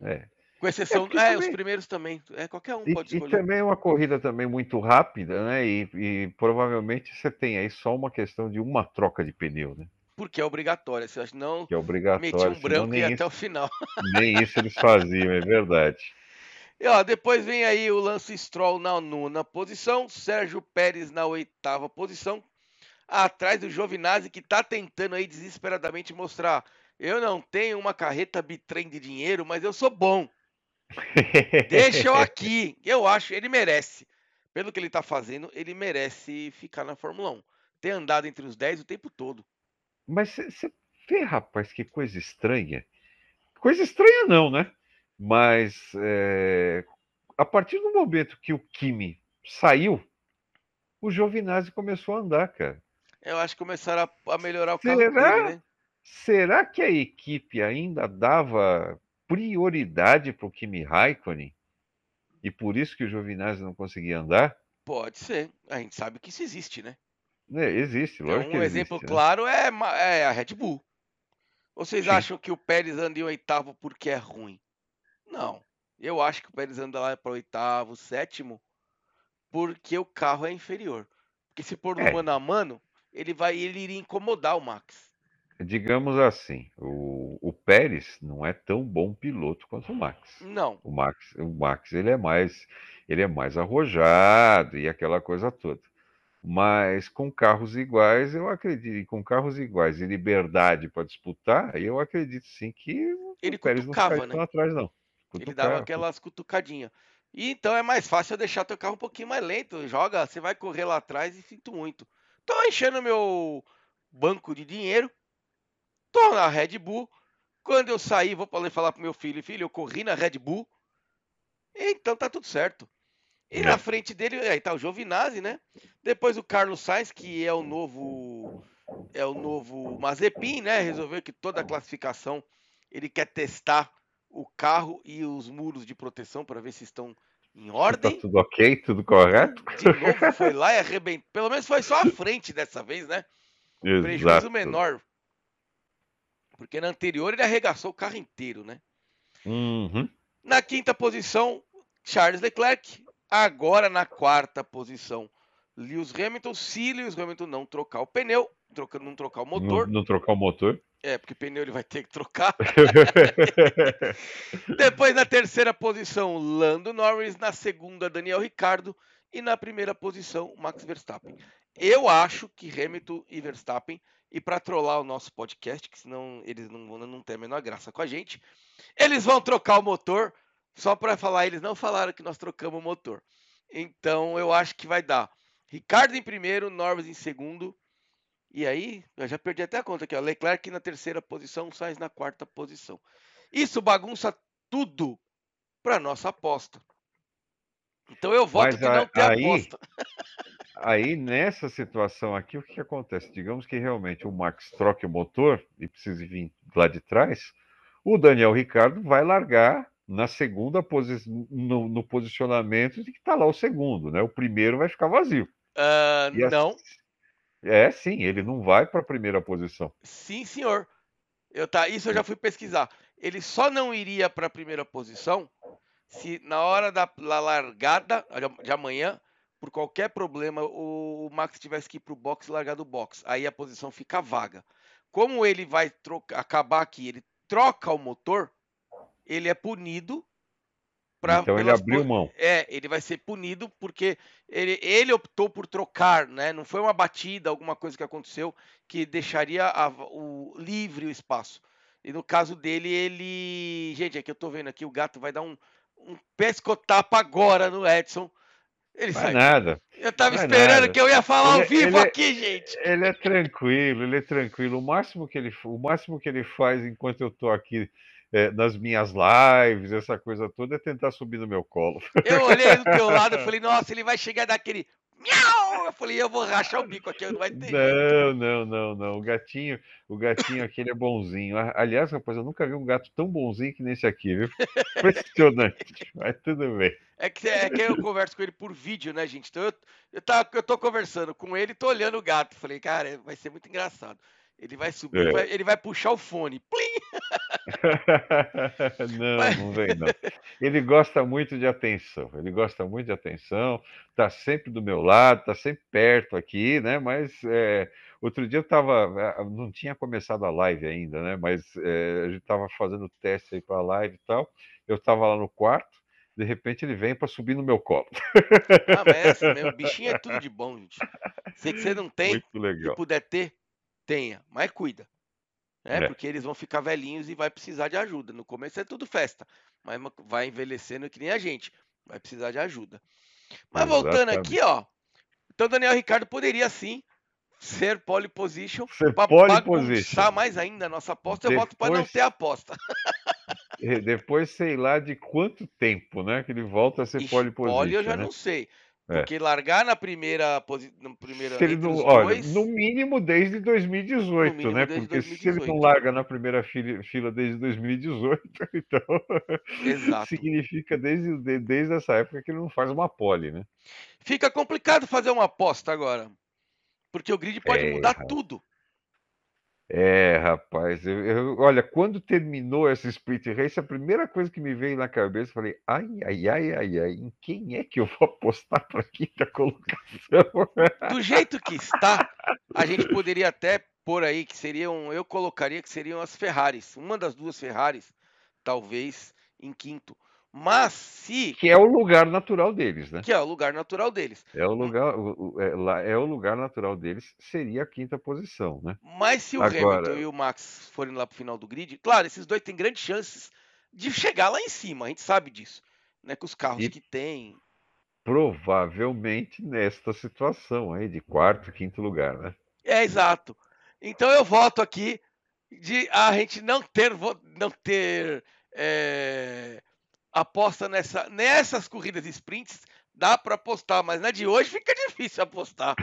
É. Com exceção, é, é também... os primeiros também. É, qualquer um pode e, escolher. E também é uma corrida também muito rápida, né? E, e, provavelmente você tem aí só uma questão de uma troca de pneu, né? Porque é obrigatória. Você acha não? Que é obrigatório. Metia um branco e ia até o final. Nem isso eles faziam, é verdade. E ó, depois vem aí o Lance Stroll na nona posição, Sérgio Pérez na oitava posição, atrás do Giovinazzi que tá tentando aí desesperadamente mostrar eu não tenho uma carreta bitrem de dinheiro, mas eu sou bom. Deixa eu aqui. Eu acho, ele merece. Pelo que ele tá fazendo, ele merece ficar na Fórmula 1. Ter andado entre os 10 o tempo todo. Mas você vê, rapaz, que coisa estranha. Coisa estranha não, né? Mas é, a partir do momento que o Kimi saiu, o Giovinazzi começou a andar, cara. Eu acho que começaram a, a melhorar o carro dele, né? Será que a equipe ainda dava prioridade para o Kimi Raikkonen? E por isso que o Giovinazzi não conseguia andar? Pode ser. A gente sabe que isso existe, né? É, existe, lógico então, um exemplo né? claro é, é, a Red Bull. Vocês Sim. acham que o Pérez anda em oitavo porque é ruim? Não. Eu acho que o Pérez anda lá para oitavo, sétimo, porque o carro é inferior. Porque se pôr no é. mano a mano, ele vai, ele iria incomodar o Max. Digamos assim, o, o Pérez não é tão bom piloto quanto o Max. Não. O Max, o Max ele é mais, ele é mais arrojado e aquela coisa toda. Mas com carros iguais, eu acredito, com carros iguais e liberdade para disputar, eu acredito sim que ele o Pérez não ficaria né? tão atrás não. Cutucar, ele dava aquelas cutucadinhas. E então é mais fácil eu deixar teu carro um pouquinho mais lento. Joga, você vai correr lá atrás e sinto muito. Tô enchendo meu banco de dinheiro Tô na Red Bull. Quando eu sair, vou poder falar pro meu filho, filho, eu corri na Red Bull. Então tá tudo certo. E é. na frente dele, aí tá o Giovinazzi, né? Depois o Carlos Sainz, que é o novo é o novo Mazepin, né? Resolveu que toda a classificação ele quer testar o carro e os muros de proteção para ver se estão em tá ordem. Tá tudo ok, tudo correto. De novo foi lá e arrebentou. Pelo menos foi só a frente dessa vez, né? Exato. Prejuízo menor porque na anterior ele arregaçou o carro inteiro, né? Uhum. Na quinta posição, Charles Leclerc. Agora na quarta posição, Lewis Hamilton. Se Lewis Hamilton não trocar o pneu, troca, não trocar o motor. Não, não trocar o motor. É, porque pneu ele vai ter que trocar. Depois na terceira posição, Lando Norris. Na segunda, Daniel Ricardo. E na primeira posição, Max Verstappen. Eu acho que Hamilton e Verstappen e para trollar o nosso podcast, que senão eles não, não têm a menor graça com a gente, eles vão trocar o motor só para falar, eles não falaram que nós trocamos o motor. Então eu acho que vai dar Ricardo em primeiro, Norris em segundo. E aí, eu já perdi até a conta aqui, ó. Leclerc na terceira posição, Sainz na quarta posição. Isso bagunça tudo para nossa aposta. Então eu voto Mas que não tem aí, aposta. Aí, nessa situação aqui, o que, que acontece? Digamos que realmente o Max troque o motor e precise vir lá de trás, o Daniel Ricardo vai largar na segunda posição, no, no, posicionamento de que está lá o segundo, né? O primeiro vai ficar vazio. Uh, não. É, sim, ele não vai para a primeira posição. Sim, senhor. Eu tá, isso eu já fui pesquisar. Ele só não iria para a primeira posição se na hora da largada de amanhã, por qualquer problema, o Max tivesse que ir para o box e largar do box. Aí a posição fica vaga. Como ele vai trocar, acabar aqui, ele troca o motor, ele é punido Pra, então ele abriu mão. É, ele vai ser punido porque ele, ele optou por trocar, né? Não foi uma batida, alguma coisa que aconteceu que deixaria a, o livre o espaço. E no caso dele, ele. Gente, é que eu tô vendo aqui, o gato vai dar um, um pescotapa agora no Edson. Ele vai nada. Eu tava esperando nada. que eu ia falar ele, ao vivo ele, aqui, gente. Ele é tranquilo, ele é tranquilo. O máximo que ele, o máximo que ele faz enquanto eu tô aqui é, nas minhas lives, essa coisa toda, é tentar subir no meu colo. Eu olhei do teu lado e falei, nossa, ele vai chegar daquele. Miau! Eu falei, eu vou rachar o bico aqui, não vai ter. Não, não, não, não. O gatinho, o gatinho aquele é bonzinho. Aliás, rapaz, eu nunca vi um gato tão bonzinho que nesse aqui, viu? Impressionante. Mas tudo bem. É que, é que eu converso com ele por vídeo, né, gente? Então eu, eu, tá, eu tô conversando com ele e tô olhando o gato. Falei, cara, vai ser muito engraçado. Ele vai subir, é. ele, vai, ele, vai, puxar o fone. Não, Mas... não vem não. Ele gosta muito de atenção. Ele gosta muito de atenção. Está sempre do meu lado, está sempre perto aqui, né? Mas é, outro dia eu estava, é, não tinha começado a live ainda, né? Mas é, a gente estava fazendo teste aí para a live e tal. Eu estava lá no quarto. De repente ele vem para subir no meu colo. Ah, mas é assim mesmo. Bichinho é tudo de bom, gente. Que você não tem, Muito legal. se puder ter, tenha, mas cuida. Né? É. Porque eles vão ficar velhinhos e vai precisar de ajuda. No começo é tudo festa, mas vai envelhecendo que nem a gente. Vai precisar de ajuda. Mas Exatamente. voltando aqui, ó. Então Daniel Ricardo poderia sim ser pole position para bagunçar mais ainda a nossa aposta. Depois... Eu voto para não ter aposta. Depois, sei lá de quanto tempo, né? Que ele volta a ser Ixi, pole position. Pole eu já né? não sei. É. Porque é. largar na primeira posição. Primeira, se ele não, olha, dois, no mínimo desde 20esde mínimo né? Desde Porque 2018. se ele não larga na primeira fila, fila desde 2018, então Exato. significa desde, desde essa época que ele não faz uma pole, né? Fica complicado fazer uma aposta agora. Porque o grid pode é, mudar tudo. É, rapaz, eu, eu, olha, quando terminou essa split race, a primeira coisa que me veio na cabeça, eu falei, ai, ai, ai, ai, ai, em quem é que eu vou apostar para quinta colocação? Do jeito que está, a gente poderia até pôr aí que seriam, eu colocaria que seriam as Ferraris, uma das duas Ferraris, talvez em quinto. Mas se. Que é o lugar natural deles, né? Que é o lugar natural deles. É o lugar, o, é, é o lugar natural deles, seria a quinta posição, né? Mas se o Agora... Hamilton e o Max forem lá pro final do grid, claro, esses dois têm grandes chances de chegar lá em cima, a gente sabe disso. Né? Com os carros e... que tem. Provavelmente nesta situação aí, de quarto, quinto lugar, né? É, exato. Então eu voto aqui de a gente não ter, não ter é, aposta nessa, nessas corridas sprints, dá para apostar, mas na de hoje fica difícil apostar.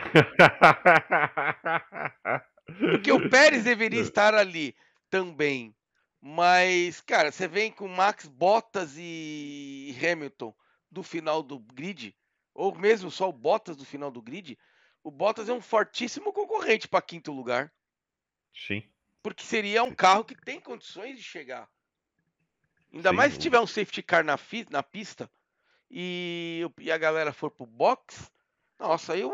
Porque o Pérez deveria estar ali também. Mas, cara, você vem com Max Bottas e Hamilton do final do grid, ou mesmo só o Bottas do final do grid, o Bottas é um fortíssimo concorrente para quinto lugar. Sim. Porque seria um carro que tem condições de chegar. Ainda Sim. mais se tiver um safety car na, na pista e, e a galera for pro box, nossa, aí eu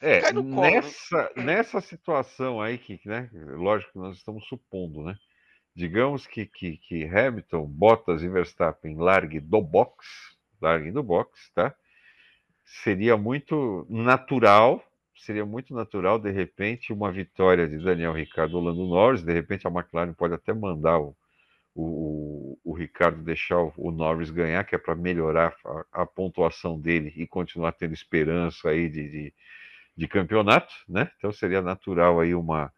é, cai no colo. Né? Nessa, nessa situação aí, que, né, lógico que nós estamos supondo, né? Digamos que, que, que Hamilton, Bottas e Verstappen larguem do box, larguem do box, tá? Seria muito natural, seria muito natural, de repente, uma vitória de Daniel Ricciardo ou Lando Norris, de repente a McLaren pode até mandar o, o, o Ricardo deixar o, o Norris ganhar, que é para melhorar a, a, pontuação dele e continuar tendo esperança aí de, de, de, campeonato, né? Então seria natural aí uma,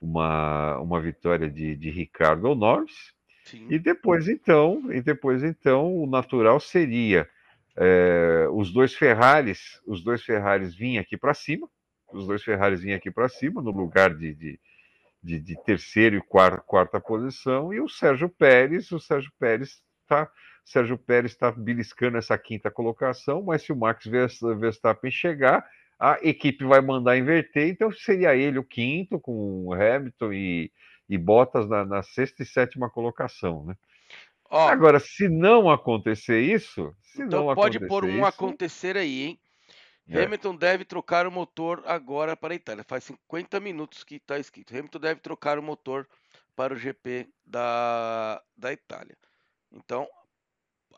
uma, uma vitória de, de Ricardo ou Norris. Sim. E depois então, e depois então o natural seria é, os dois Ferraris, os dois Ferraris vinham aqui para cima, os dois Ferraris vinham aqui para cima no lugar de, de de, de terceiro e quarta, quarta posição, e o Sérgio Pérez, o Sérgio Pérez está Sérgio Pérez está beliscando essa quinta colocação, mas se o Max Verstappen chegar, a equipe vai mandar inverter, então seria ele o quinto, com Hamilton e, e Bottas na, na sexta e sétima colocação, né? Ó, Agora, se não acontecer isso, se então não pode pôr um isso, acontecer aí, hein? É. Hamilton deve trocar o motor agora para a Itália. Faz 50 minutos que está escrito. Hamilton deve trocar o motor para o GP da, da Itália. Então,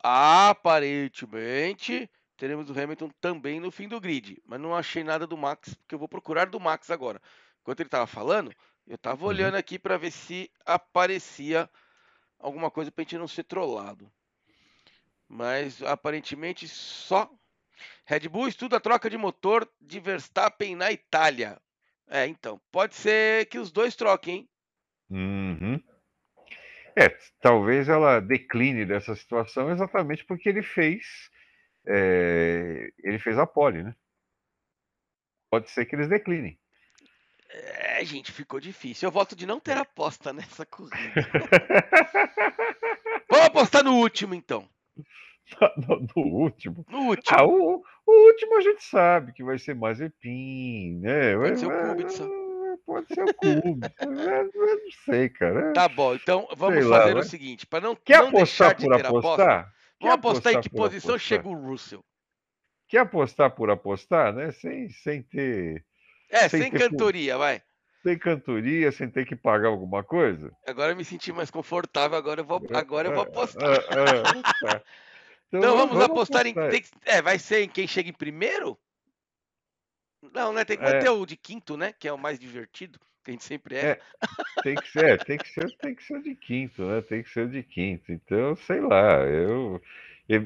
aparentemente, teremos o Hamilton também no fim do grid. Mas não achei nada do Max, porque eu vou procurar do Max agora. Enquanto ele estava falando, eu estava uhum. olhando aqui para ver se aparecia alguma coisa para a gente não ser trollado. Mas aparentemente só Red Bull estuda a troca de motor de Verstappen na Itália. É, então, pode ser que os dois troquem, hein? Uhum. É, talvez ela decline dessa situação exatamente porque ele fez é, ele fez a pole, né? Pode ser que eles declinem. É, gente, ficou difícil. Eu voto de não ter aposta nessa corrida. Vamos apostar no último, então. No, no último? No último. Ah, o, o, último a gente sabe que vai ser Mazepin, né? Pode ser o Kubica. Pode ser o Kubica. eu não sei, cara. Tá bom, então vamos sei fazer lá, o seguinte. Para não, Quer não apostar deixar de por ter apostar? aposta, vamos apostar em que posição apostar? chega o Russell. Quer apostar por apostar, né? Sem, sem ter é, sem, sem cantoria, vai. Sem cantoria, sem ter que pagar alguma coisa? Agora eu me senti mais confortável, agora eu vou, é, agora eu vou é, apostar. É, é, tá. Então, então, vamos, vamos apostar, apostar, em. é, vai ser em quem chega em primeiro? Não, né? Tem que é. ter o de quinto, né? Que é o mais divertido, que a gente sempre é. é tem que ser, tem que ser, tem que ser de quinto, né? Tem que ser de quinto. Então, sei lá, eu. Eu,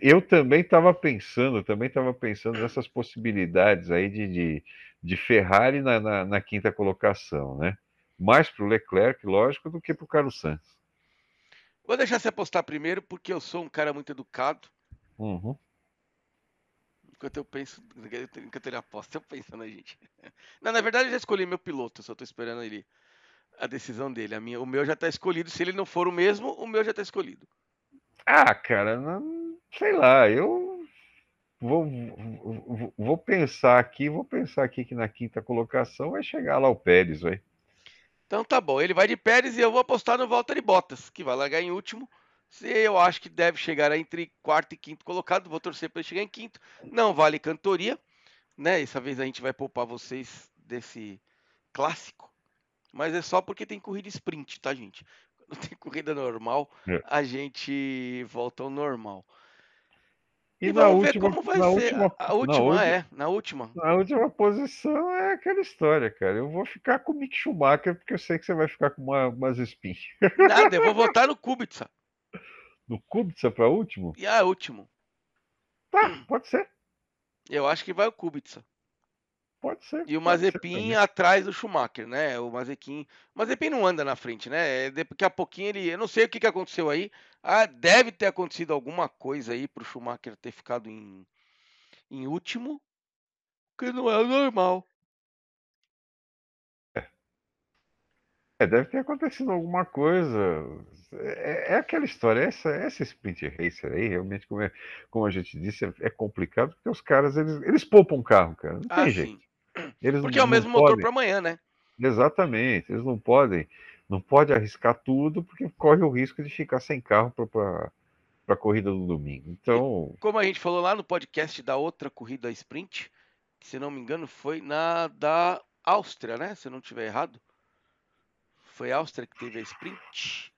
eu também estava pensando, também estava pensando nessas possibilidades aí de, de, de Ferrari na, na, na, quinta colocação, né? Mais para o Leclerc, lógico, do que para o Carlos Sainz. Vou deixar você apostar primeiro, porque eu sou um cara muito educado. Uhum. Enquanto eu penso, enquanto ele aposta, eu penso na gente. Não, na verdade, eu já escolhi meu piloto, só estou esperando ele a decisão dele. A minha, o meu já está escolhido. Se ele não for o mesmo, o meu já está escolhido. Ah, cara, não, sei lá, eu vou, vou, vou pensar aqui, vou pensar aqui que na quinta colocação vai chegar lá o Pérez, vai. Então tá bom, ele vai de Pérez e eu vou apostar no Valtteri Bottas, que vai largar em último. Se eu acho que deve chegar entre quarto e quinto colocado, vou torcer para ele chegar em quinto. Não vale cantoria, né? Essa vez a gente vai poupar vocês desse clássico, mas é só porque tem corrida sprint, tá, gente? não tem corrida normal, é. a gente volta ao normal. E, e na última, como vai na ser. Última, a, última na é, na última. Na última posição é aquela história, cara. Eu vou ficar com o Mick Schumacher, porque eu sei que você vai ficar com uma, umas spin. Nada, eu vou votar no Kubica. No Kubica para último? E a último. Tá, pode ser. Eu acho que vai o Kubica. Pode ser. E o Mazepin atrás do Schumacher, né? O Mazepin, o Mazepin não anda na frente, né? Daqui a pouquinho ele, eu não sei o que, que aconteceu aí. Ah, deve ter acontecido alguma coisa aí pro Schumacher ter ficado em, em último, que não é normal. É. é, deve ter acontecido alguma coisa. É, é, aquela história, essa, essa sprint racer aí, realmente, como, é, como a gente disse, é, é complicado, porque os caras, eles, eles poupam o carro, cara. Não tem ah, jeito. Sim. Eles Porque não, é o mesmo motor para amanhã, né? Exatamente. Eles não podem, não pode arriscar tudo, porque corre o risco de ficar sem carro para a corrida do domingo. Então, e como a gente falou lá no podcast da outra corrida sprint, que se não me engano foi na da Áustria, né? Se eu não estiver errado. Foi a Áustria que teve a sprint?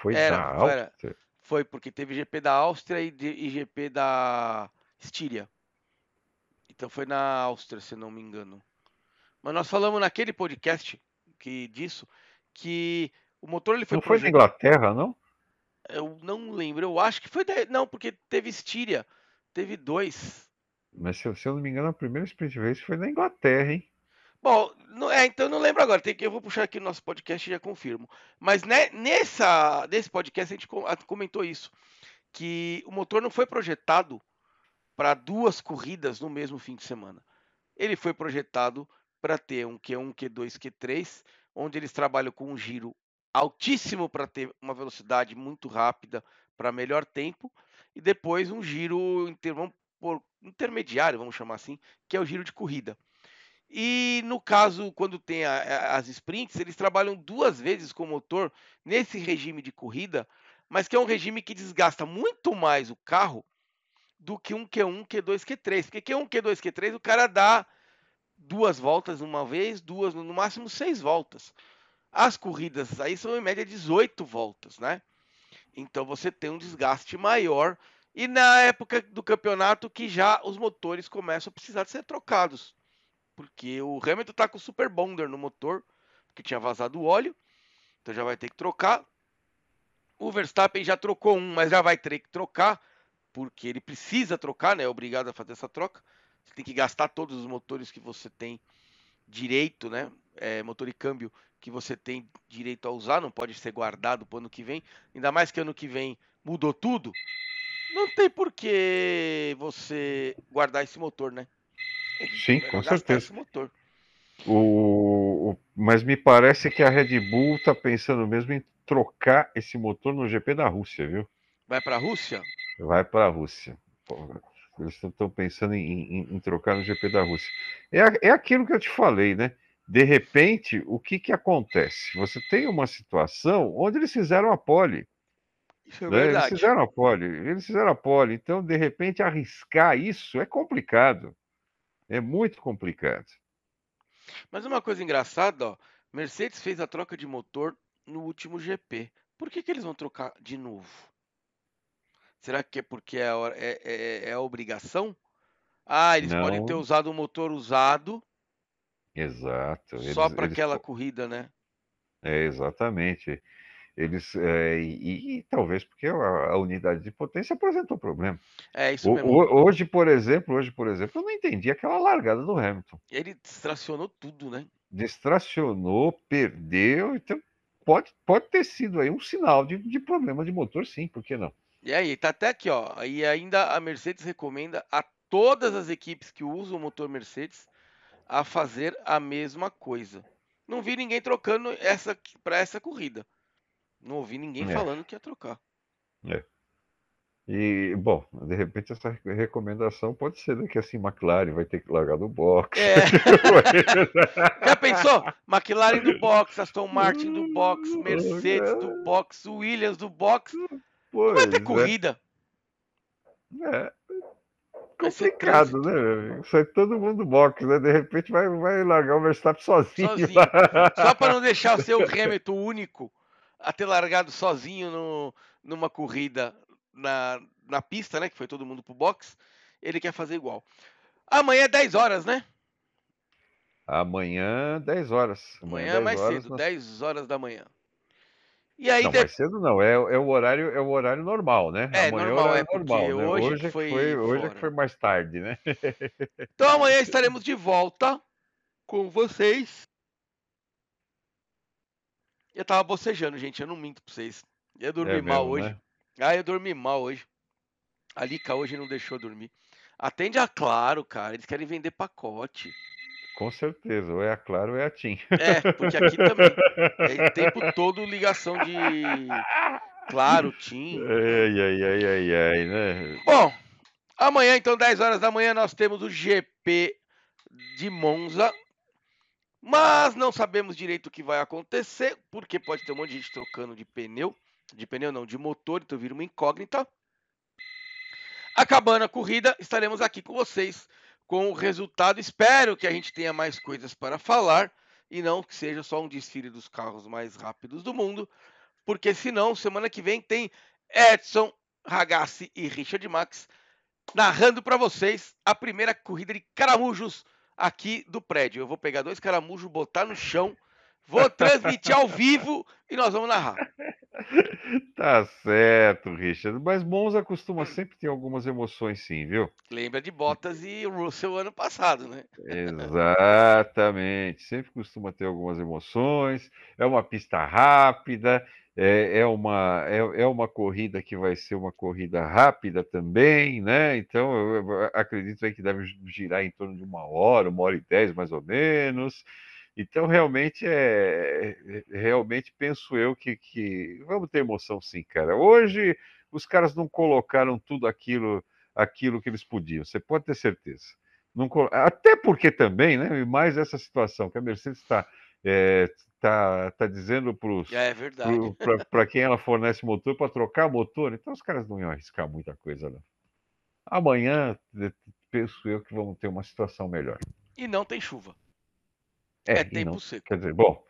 Foi era, da Áustria? Foi, foi porque teve GP da Áustria e, e GP da Estíria. Então foi na Áustria, se não me engano. Mas nós falamos naquele podcast que disso que o motor ele foi Não foi na Inglaterra, não? Eu não lembro. Eu acho que foi da... não, porque teve Estíria, teve dois. Mas se, se, eu não me engano, a primeira sprint race foi na Inglaterra, hein? Bom, não, é, então eu não lembro agora. Tem que eu vou puxar aqui no nosso podcast e já confirmo. Mas né, nessa nesse podcast a gente comentou isso, que o motor não foi projetado para duas corridas no mesmo fim de semana. Ele foi projetado para ter um Q1, Q2, Q3, onde eles trabalham com um giro altíssimo para ter uma velocidade muito rápida para melhor tempo, e depois um giro, vamos por intermediário, vamos chamar assim, que é o giro de corrida. E no caso, quando tem a, a, as sprints, eles trabalham duas vezes com o motor nesse regime de corrida, mas que é um regime que desgasta muito mais o carro do que um Q1, Q2, Q3. Porque Q1, Q2, Q3 o cara dá duas voltas uma vez, duas, no máximo seis voltas. As corridas aí são em média 18 voltas, né? Então você tem um desgaste maior. E na época do campeonato que já os motores começam a precisar de ser trocados. Porque o Hamilton tá com o Super Bonder no motor, que tinha vazado o óleo. Então já vai ter que trocar. O Verstappen já trocou um, mas já vai ter que trocar, porque ele precisa trocar, né? É obrigado a fazer essa troca. Você tem que gastar todos os motores que você tem direito, né? É, motor e câmbio que você tem direito a usar, não pode ser guardado para o ano que vem. Ainda mais que ano que vem mudou tudo. Não tem por que você guardar esse motor, né? Sim, com certeza. O, o, mas me parece que a Red Bull está pensando mesmo em trocar esse motor no GP da Rússia, viu? Vai para a Rússia? Vai para a Rússia. Eles estão pensando em, em, em, trocar no GP da Rússia. É, é aquilo que eu te falei, né? De repente, o que, que acontece? Você tem uma situação onde eles fizeram a pole. Isso é né? verdade. Eles fizeram a pole. Eles fizeram a pole. Então, de repente, arriscar isso é complicado. É muito complicado. Mas uma coisa engraçada, ó, Mercedes fez a troca de motor no último GP. Por que, que eles vão trocar de novo? Será que é porque é, é, é, é a obrigação? Ah, eles Não. podem ter usado o motor usado. Exato. Só para aquela corrida, né? É, exatamente. Eles, é, e, e, talvez porque a, a, unidade de potência apresentou problema. É isso mesmo. O, hoje, por exemplo, hoje, por exemplo, eu não entendi aquela largada do Hamilton. Ele distracionou tudo, né? Distracionou, perdeu, então pode, pode ter sido aí um sinal de, de problema de motor, sim, por que não? E aí, tá até aqui, ó. E ainda a Mercedes recomenda a todas as equipes que usam o motor Mercedes a fazer a mesma coisa. Não vi ninguém trocando essa para essa corrida. Não ouvi ninguém é. falando que ia trocar. É. E, bom, de repente essa recomendação pode ser que assim, McLaren vai ter que largar do box. É. Já pensou? McLaren do box, Aston Martin do box, Mercedes do box, Williams do box. Pois, vai ter é. corrida. É. Complicado, né? Sai todo mundo do box, né? De repente vai, vai largar o Verstappen sozinho. sozinho. Só para não deixar o seu Hamilton único a ter largado sozinho no, numa corrida na, na pista, né? Que foi todo mundo pro box. Ele quer fazer igual. Amanhã é 10 horas, né? Amanhã, 10 horas. Amanhã, Amanhã é mais horas, cedo, nós... 10 horas da manhã. E aí não, de... mais cedo não, é, é, o horário, é o horário normal, né? É, amanhã normal, é, é normal, né? hoje, hoje, foi, foi hoje é que foi mais tarde, né? Então amanhã estaremos de volta com vocês eu tava bocejando, gente. Eu não minto pra vocês. Eu dormi é mal mesmo, hoje. Né? Ah, eu dormi mal hoje. A Lica hoje não deixou dormir. Atende a Claro, cara. Eles querem vender pacote. Com certeza. Ou é a Claro ou é a TIM. É, porque aqui também. É o tempo todo ligação de Claro, TIM. Ai, ai, ai, ai, ai, né? Bom, amanhã, então, 10 horas da manhã, nós temos o GP de Monza. Mas não sabemos direito o que vai acontecer, porque pode ter um monte de gente trocando de pneu, de pneu não, de motor, então vira uma incógnita. Acabando a corrida, estaremos aqui com vocês com o resultado. Espero que a gente tenha mais coisas para falar e não que seja só um desfile dos carros mais rápidos do mundo, porque senão semana que vem tem Edson, Ragazzi e Richard Max narrando para vocês a primeira corrida de caramujos aqui do prédio. Eu vou pegar dois caramujos, botar no chão, vou transmitir ao vivo e nós vamos narrar. Tá certo, Richard. Mas Monza costuma sempre ter algumas emoções, sim, viu? Lembra de Bottas e Russell ano passado, né? Exatamente. Sempre costuma ter algumas emoções. É uma pista rápida. É, é, uma, é, é uma corrida que vai ser uma corrida rápida também, né? Então, eu acredito aí que deve girar em torno de uma hora, uma hora e dez, mais ou menos. Então, realmente, é, é realmente penso eu que, que vamos ter emoção sim, cara. Hoje, os caras não colocaram tudo aquilo aquilo que eles podiam, você pode ter certeza. Não, até porque também, né, mais essa situação que a Mercedes está é, tá, tá dizendo para é quem ela fornece motor para trocar motor, então os caras não iam arriscar muita coisa, não. Amanhã, penso eu que vamos ter uma situação melhor. E não tem chuva. É, é tempo não, seco. Quer dizer, bom,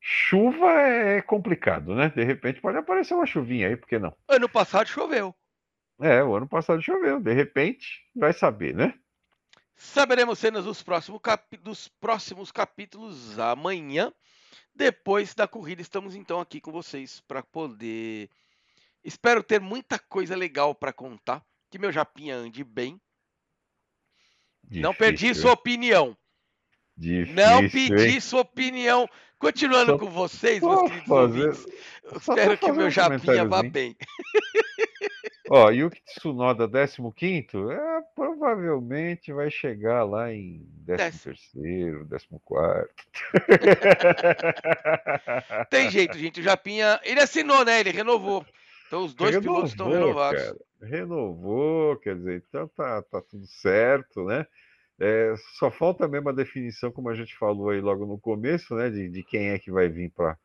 chuva é complicado, né? De repente pode aparecer uma chuvinha aí, por que não? Ano passado choveu. É, o ano passado choveu. De repente, vai saber, né? Saberemos cenas dos próximos, cap... dos próximos capítulos amanhã. Depois da corrida, estamos então aqui com vocês para poder. Espero ter muita coisa legal para contar. Que meu Japinha ande bem. Difícil. Não perdi sua opinião. Difícil, não pedi hein? sua opinião. Continuando só, com vocês, meus queridos fazer, ouvintes. espero que o meu Japinha vá bem. Ó, e o Tsunoda 15 é, provavelmente vai chegar lá em 13º, 14 Tem jeito, gente. O Japinha, ele assinou, né? Ele renovou. Então os dois renovou, pilotos estão renovados. Cara. Renovou, quer dizer, então tá, tá tudo certo, né? É, só falta mesmo a definição, como a gente falou aí logo no começo, né? De, de quem é que vai vir para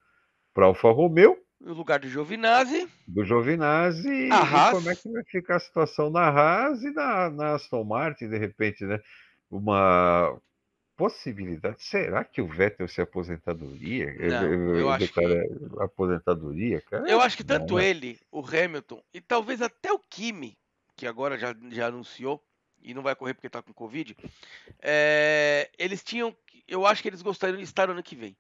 Alfa Romeo no lugar do Giovinazzi. Do Giovinazzi. E como é que vai ficar a situação na Haas e na, na Aston Martin, de repente, né? Uma possibilidade. Será que o Vettel se aposentadoria? Não, eu, eu acho que... aposentadoria, cara. Eu acho que tanto não, ele, o Hamilton e talvez até o Kimi, que agora já, já anunciou e não vai correr porque está com Covid, é, eles tinham. Eu acho que eles gostariam de estar ano que vem.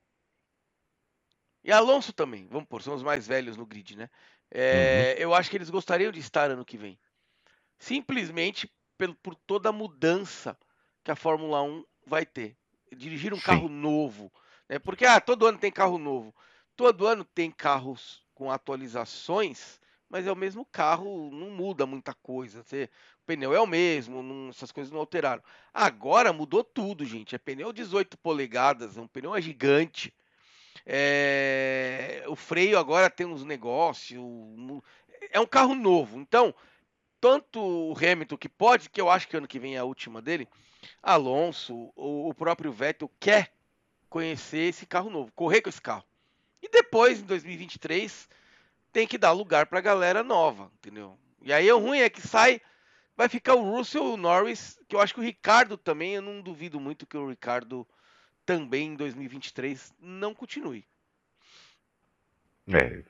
E Alonso também, vamos pôr, são os mais velhos no grid, né? É, uhum. Eu acho que eles gostariam de estar ano que vem. Simplesmente por, por toda a mudança que a Fórmula 1 vai ter. Dirigir um Sim. carro novo. Né? Porque ah, todo ano tem carro novo. Todo ano tem carros com atualizações, mas é o mesmo carro, não muda muita coisa. Você, pneu é o mesmo, não, essas coisas não alteraram. Agora mudou tudo, gente. É pneu 18 polegadas, é um pneu gigante. É, o freio agora tem uns negócios. É um carro novo. Então, tanto o Hamilton, que pode, que eu acho que ano que vem é a última dele, Alonso, o, o próprio Vettel quer conhecer esse carro novo, correr com esse carro. E depois, em 2023, tem que dar lugar para a galera nova, entendeu? E aí o ruim é que sai, vai ficar o Russell o Norris, que eu acho que o Ricardo também, eu não duvido muito que o Ricardo também em 2023 não continue. É.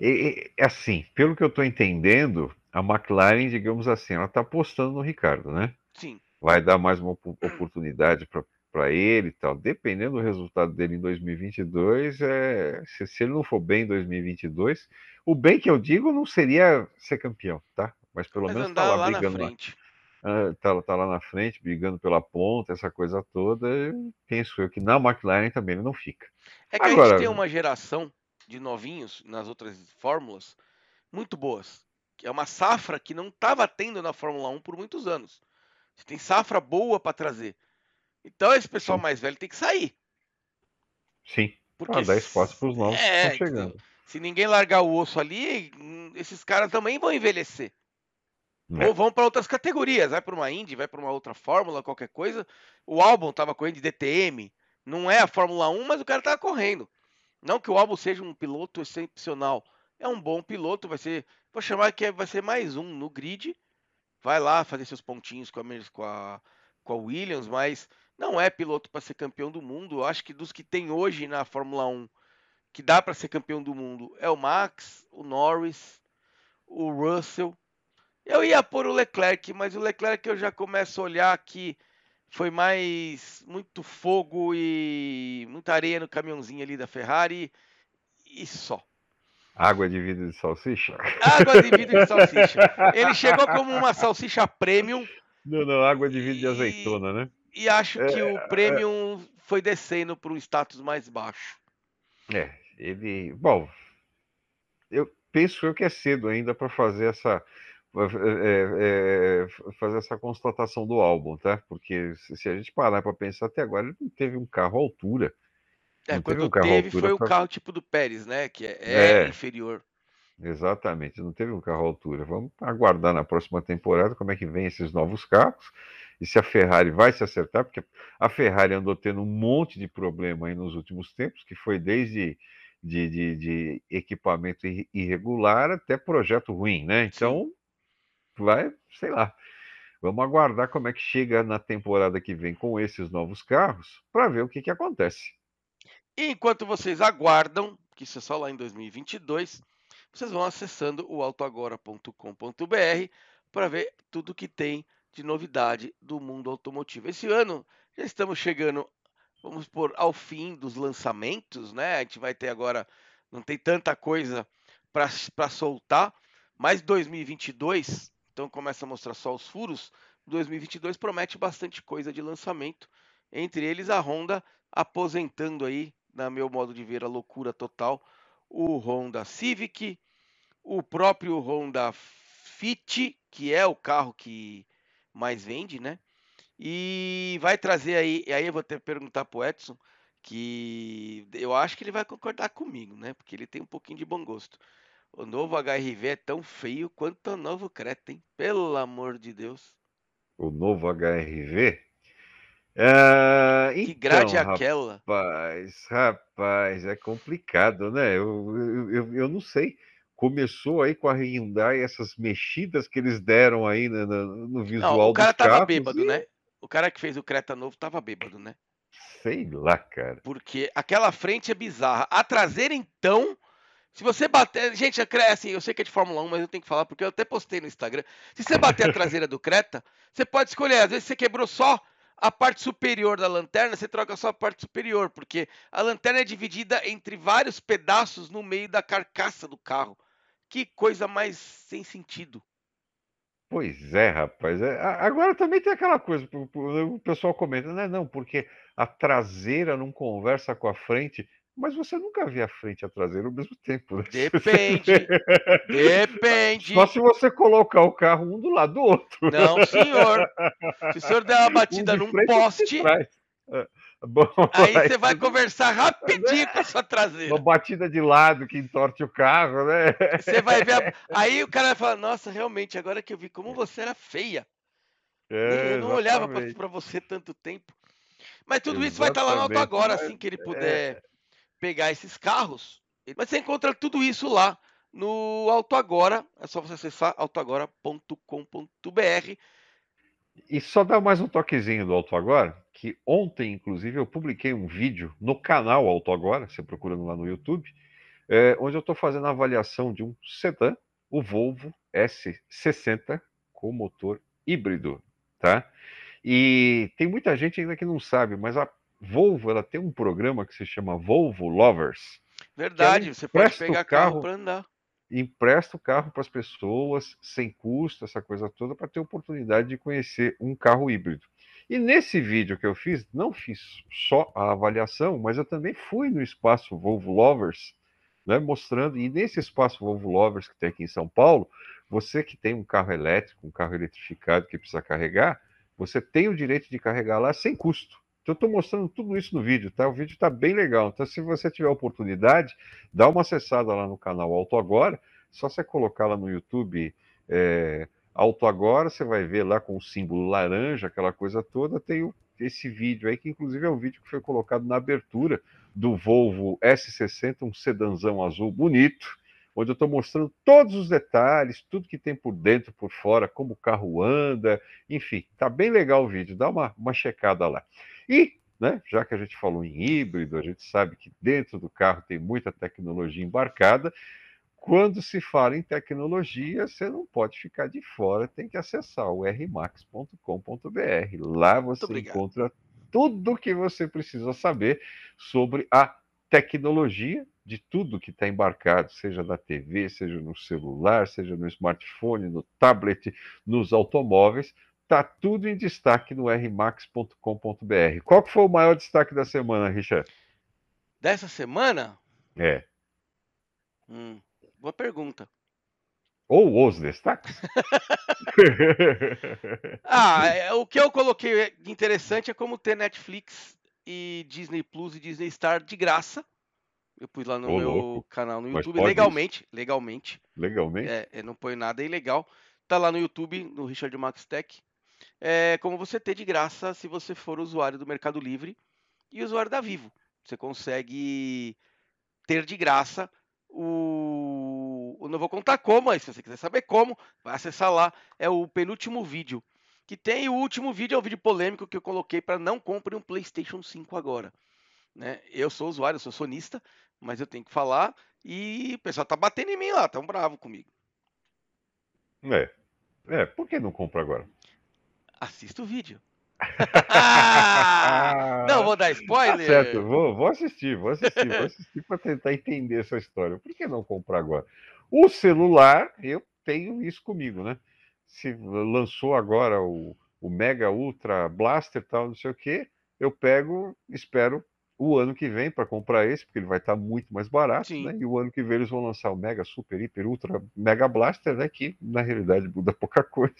É, assim, pelo que eu estou entendendo, a McLaren, digamos assim, ela está apostando no Ricardo, né? Sim. Vai dar mais uma oportunidade para ele e tal. Dependendo do resultado dele em 2022, é, se, se, ele não for bem em 2022, o bem que eu digo não seria ser campeão, tá? Mas pelo Mas menos tá lá, lá brigando. Na frente está tá lá na frente, brigando pela ponta, essa coisa toda. Penso eu que na McLaren também ele não fica. É que Agora, a gente tem uma geração de novinhos nas outras fórmulas muito boas. Que é uma safra que não estava tendo na Fórmula 1 por muitos anos. Você tem safra boa para trazer. Então esse pessoal Sim. mais velho tem que sair. Sim. Porque ah, dar espaço para os novos é, que estão chegando. Se ninguém largar o osso ali, hum, esses caras também vão envelhecer. É. Ou vão para outras categorias, vai para uma Indy, vai para uma outra Fórmula, qualquer coisa. O álbum estava correndo de DTM, não é a Fórmula 1, mas o cara estava correndo. Não que o álbum seja um piloto excepcional, é um bom piloto, vai ser, vou chamar que é, vai ser mais um no grid. Vai lá fazer seus pontinhos com a, com a, com a Williams, mas não é piloto para ser campeão do mundo. Eu acho que dos que tem hoje na Fórmula 1 que dá para ser campeão do mundo é o Max, o Norris, o Russell eu ia pôr o Leclerc, mas o Leclerc eu já começo a olhar que foi mais muito fogo e muita areia no caminhãozinho ali da Ferrari e só. Água de vidro de salsicha? Água de vidro de salsicha. Ele chegou como uma salsicha premium. Não, não, água de vidro de azeitona, né? E acho é, que o é. premium é... foi descendo para um status mais baixo. É, ele. Bom, eu penso eu que é cedo ainda para fazer essa é, é, fazer essa constatação do álbum, tá? Porque se a gente parar para pensar até agora, ele não teve um carro à altura. É, não quando teve, um teve foi pra... o carro tipo do Pérez, né? Que é, é, é, inferior. exatamente. Não teve um carro à altura. Vamos aguardar na próxima temporada como é que vem esses novos carros e se a Ferrari vai se acertar, porque a Ferrari andou tendo um monte de problema aí nos últimos tempos, que foi desde de, de, de equipamento irregular até projeto ruim, né? Então. Vai, sei lá. Vamos aguardar como é que chega na temporada que vem com esses novos carros para ver o que, que acontece. Enquanto vocês aguardam, que isso é só lá em 2022, vocês vão acessando o autoagora.com.br para ver tudo que tem de novidade do mundo automotivo. Esse ano já estamos chegando, vamos por ao fim dos lançamentos, né? A gente vai ter agora, não tem tanta coisa para soltar, mas 2022, então começa a mostrar só os furos. 2022 promete bastante coisa de lançamento, entre eles a Honda aposentando aí na meu modo de ver, a loucura total, o Honda Civic, o próprio Honda Fit, que é o carro que mais vende, né? E vai trazer aí, e aí eu vou que perguntar pro Edson, que eu acho que ele vai concordar comigo, né? Porque ele tem um pouquinho de bom gosto. O novo HRV é tão feio quanto o novo Creta, hein? Pelo amor de Deus. O novo HRV? Ah, que então, grade é aquela? Rapaz, rapaz, é complicado, né? Eu, eu, eu, não sei. Começou aí com a Hyundai essas mexidas que eles deram aí no, no visual não, o cara tava carros, bêbado, e... né? O cara que fez o Creta novo tava bêbado, né? Sei lá, cara. Porque aquela frente é bizarra. A traseira, então, se você bater. Gente, assim, eu sei que é de Fórmula 1, mas eu tenho que falar porque eu até postei no Instagram. Se você bater a traseira do Creta, você pode escolher. Às vezes você quebrou só a parte superior da lanterna, você troca só a parte superior, porque a lanterna é dividida entre vários pedaços no meio da carcaça do carro. Que coisa mais sem sentido. Pois é, rapaz. É, agora também tem aquela coisa, o pessoal comenta, né? Não, porque a traseira não conversa com a frente. Mas você nunca vê a frente e a traseira ao mesmo tempo, né? Depende. Depende. Só se você colocar o carro um do lado do outro. Não, senhor. Se o senhor der uma batida um num poste. É, bom, aí você vai conversar rapidinho com a sua traseira. Uma batida de lado que entorte o carro, né? Você vai ver. A... Aí o cara vai falar: Nossa, realmente, agora que eu vi como você era feia. É, eu não olhava para você tanto tempo. Mas tudo exatamente. isso vai estar lá no auto agora, assim que ele puder. É pegar esses carros, mas você encontra tudo isso lá no Auto Agora. É só você acessar autoagora.com.br. E só dar mais um toquezinho do Auto Agora, que ontem, inclusive, eu publiquei um vídeo no canal Auto Agora, você procurando lá no YouTube, é, onde eu estou fazendo a avaliação de um sedã, o Volvo S60, com motor híbrido, tá? E tem muita gente ainda que não sabe, mas a Volvo ela tem um programa que se chama Volvo Lovers. Verdade, você pode pegar carro, carro para andar. Empresta o carro para as pessoas sem custo, essa coisa toda, para ter oportunidade de conhecer um carro híbrido. E nesse vídeo que eu fiz, não fiz só a avaliação, mas eu também fui no espaço Volvo Lovers, né, mostrando, e nesse espaço Volvo Lovers que tem aqui em São Paulo, você que tem um carro elétrico, um carro eletrificado que precisa carregar, você tem o direito de carregar lá sem custo. Então, eu estou mostrando tudo isso no vídeo, tá? O vídeo está bem legal. Então, se você tiver oportunidade, dá uma acessada lá no canal Auto Agora. Só você colocar lá no YouTube é, Auto Agora, você vai ver lá com o símbolo laranja, aquela coisa toda. Tem o, esse vídeo aí, que inclusive é o vídeo que foi colocado na abertura do Volvo S60, um sedanzão azul bonito, onde eu estou mostrando todos os detalhes, tudo que tem por dentro, por fora, como o carro anda, enfim, tá bem legal o vídeo, dá uma, uma checada lá. E, né, já que a gente falou em híbrido, a gente sabe que dentro do carro tem muita tecnologia embarcada. Quando se fala em tecnologia, você não pode ficar de fora, tem que acessar o rmax.com.br. Lá você encontra tudo o que você precisa saber sobre a tecnologia de tudo que está embarcado, seja na TV, seja no celular, seja no smartphone, no tablet, nos automóveis. Tá tudo em destaque no rmax.com.br. Qual que foi o maior destaque da semana, Richard? Dessa semana? É. Hum, boa pergunta. Ou os destaques? ah, é, o que eu coloquei de interessante é como ter Netflix e Disney Plus e Disney Star de graça. Eu pus lá no Ô, meu louco. canal no YouTube, legalmente, isso? legalmente. Legalmente? É, eu não ponho nada ilegal. Tá lá no YouTube, no Richard Max Tech. É como você ter de graça se você for usuário do Mercado Livre e usuário da Vivo. Você consegue ter de graça o. Eu não vou contar como, mas se você quiser saber como, vai acessar lá. É o penúltimo vídeo que tem. O último vídeo é o vídeo polêmico que eu coloquei para não compre um PlayStation 5 agora. Né? Eu sou usuário, eu sou sonista, mas eu tenho que falar e o pessoal tá batendo em mim lá, tão bravo comigo. É. É, por que não compra agora? Assista o vídeo. não vou dar spoiler. Tá certo, vou, vou assistir, vou assistir, vou assistir para tentar entender essa história. Por que não comprar agora? O celular, eu tenho isso comigo, né? Se lançou agora o, o Mega Ultra Blaster tal, não sei o que, eu pego, espero o ano que vem para comprar esse, porque ele vai estar tá muito mais barato, né? E o ano que vem eles vão lançar o Mega Super Hiper Ultra Mega Blaster, né? Que na realidade muda pouca coisa.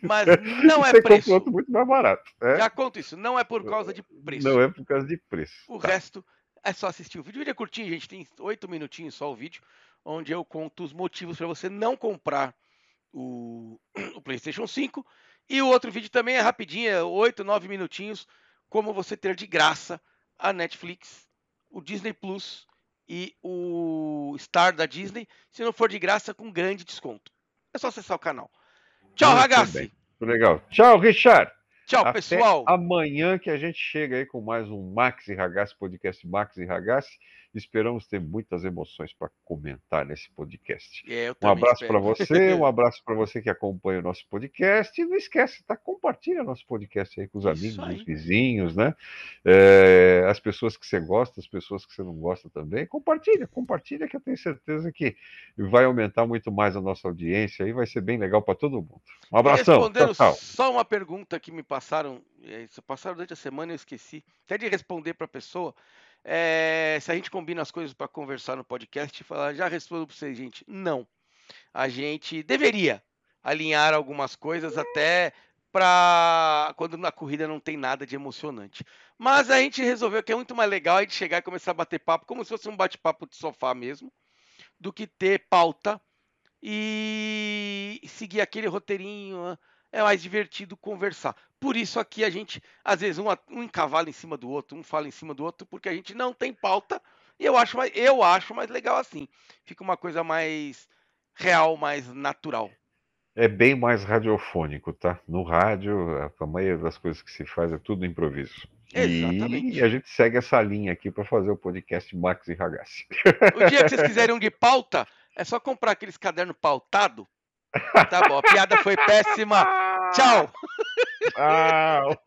Mas não é preço. outro muito mais barato. É? Já conto isso, não é por causa de preço. Não é por causa de preço. O tá. resto é só assistir o vídeo. O vídeo é curtinho, gente, tem oito minutinhos só o vídeo, onde eu conto os motivos para você não comprar o, o PlayStation 5. E o outro vídeo também é rapidinho, é oito, nove minutinhos, como você ter de graça a Netflix, o Disney Plus e o Star da Disney, se não for de graça, com grande desconto. É só acessar o canal. Tchau, Muito Ragazzi. Bem. Legal. Tchau, Richard. Tchau, Até pessoal. Amanhã que a gente chega aí com mais um Max e Ragazzi, podcast Max e Ragazzi. Esperamos ter muitas emoções para comentar nesse podcast. É, um abraço para você, um abraço para você que acompanha o nosso podcast. E não esquece, tá? Compartilha nosso podcast aí com os amigos, os vizinhos, né? É, as pessoas que você gosta, as pessoas que você não gosta também. Compartilha, compartilha, que eu tenho certeza que vai aumentar muito mais a nossa audiência e vai ser bem legal para todo mundo. Um abração. Respondendo tchau, tchau. só uma pergunta que me passaram, é, passaram durante a semana, eu esqueci até de responder para a pessoa. É, se a gente combina as coisas para conversar no podcast, falar, já respondo para vocês, gente. Não. A gente deveria alinhar algumas coisas até para quando na corrida não tem nada de emocionante. Mas a gente resolveu que é muito mais legal a gente chegar e começar a bater papo, como se fosse um bate-papo de sofá mesmo, do que ter pauta e seguir aquele roteirinho é mais divertido conversar. Por isso aqui a gente, às vezes, um, um encavala em cima do outro, um fala em cima do outro, porque a gente não tem pauta. E eu acho mais, eu acho mais legal assim. Fica uma coisa mais real, mais natural. É bem mais radiofônico, tá? No rádio, a maioria das coisas que se faz é tudo improviso. Exatamente. E a gente segue essa linha aqui para fazer o podcast Max e Ragazzi. O dia que vocês quiserem um de pauta, é só comprar aqueles cadernos pautado Tá bom, a piada foi péssima. Tchau. Tchau.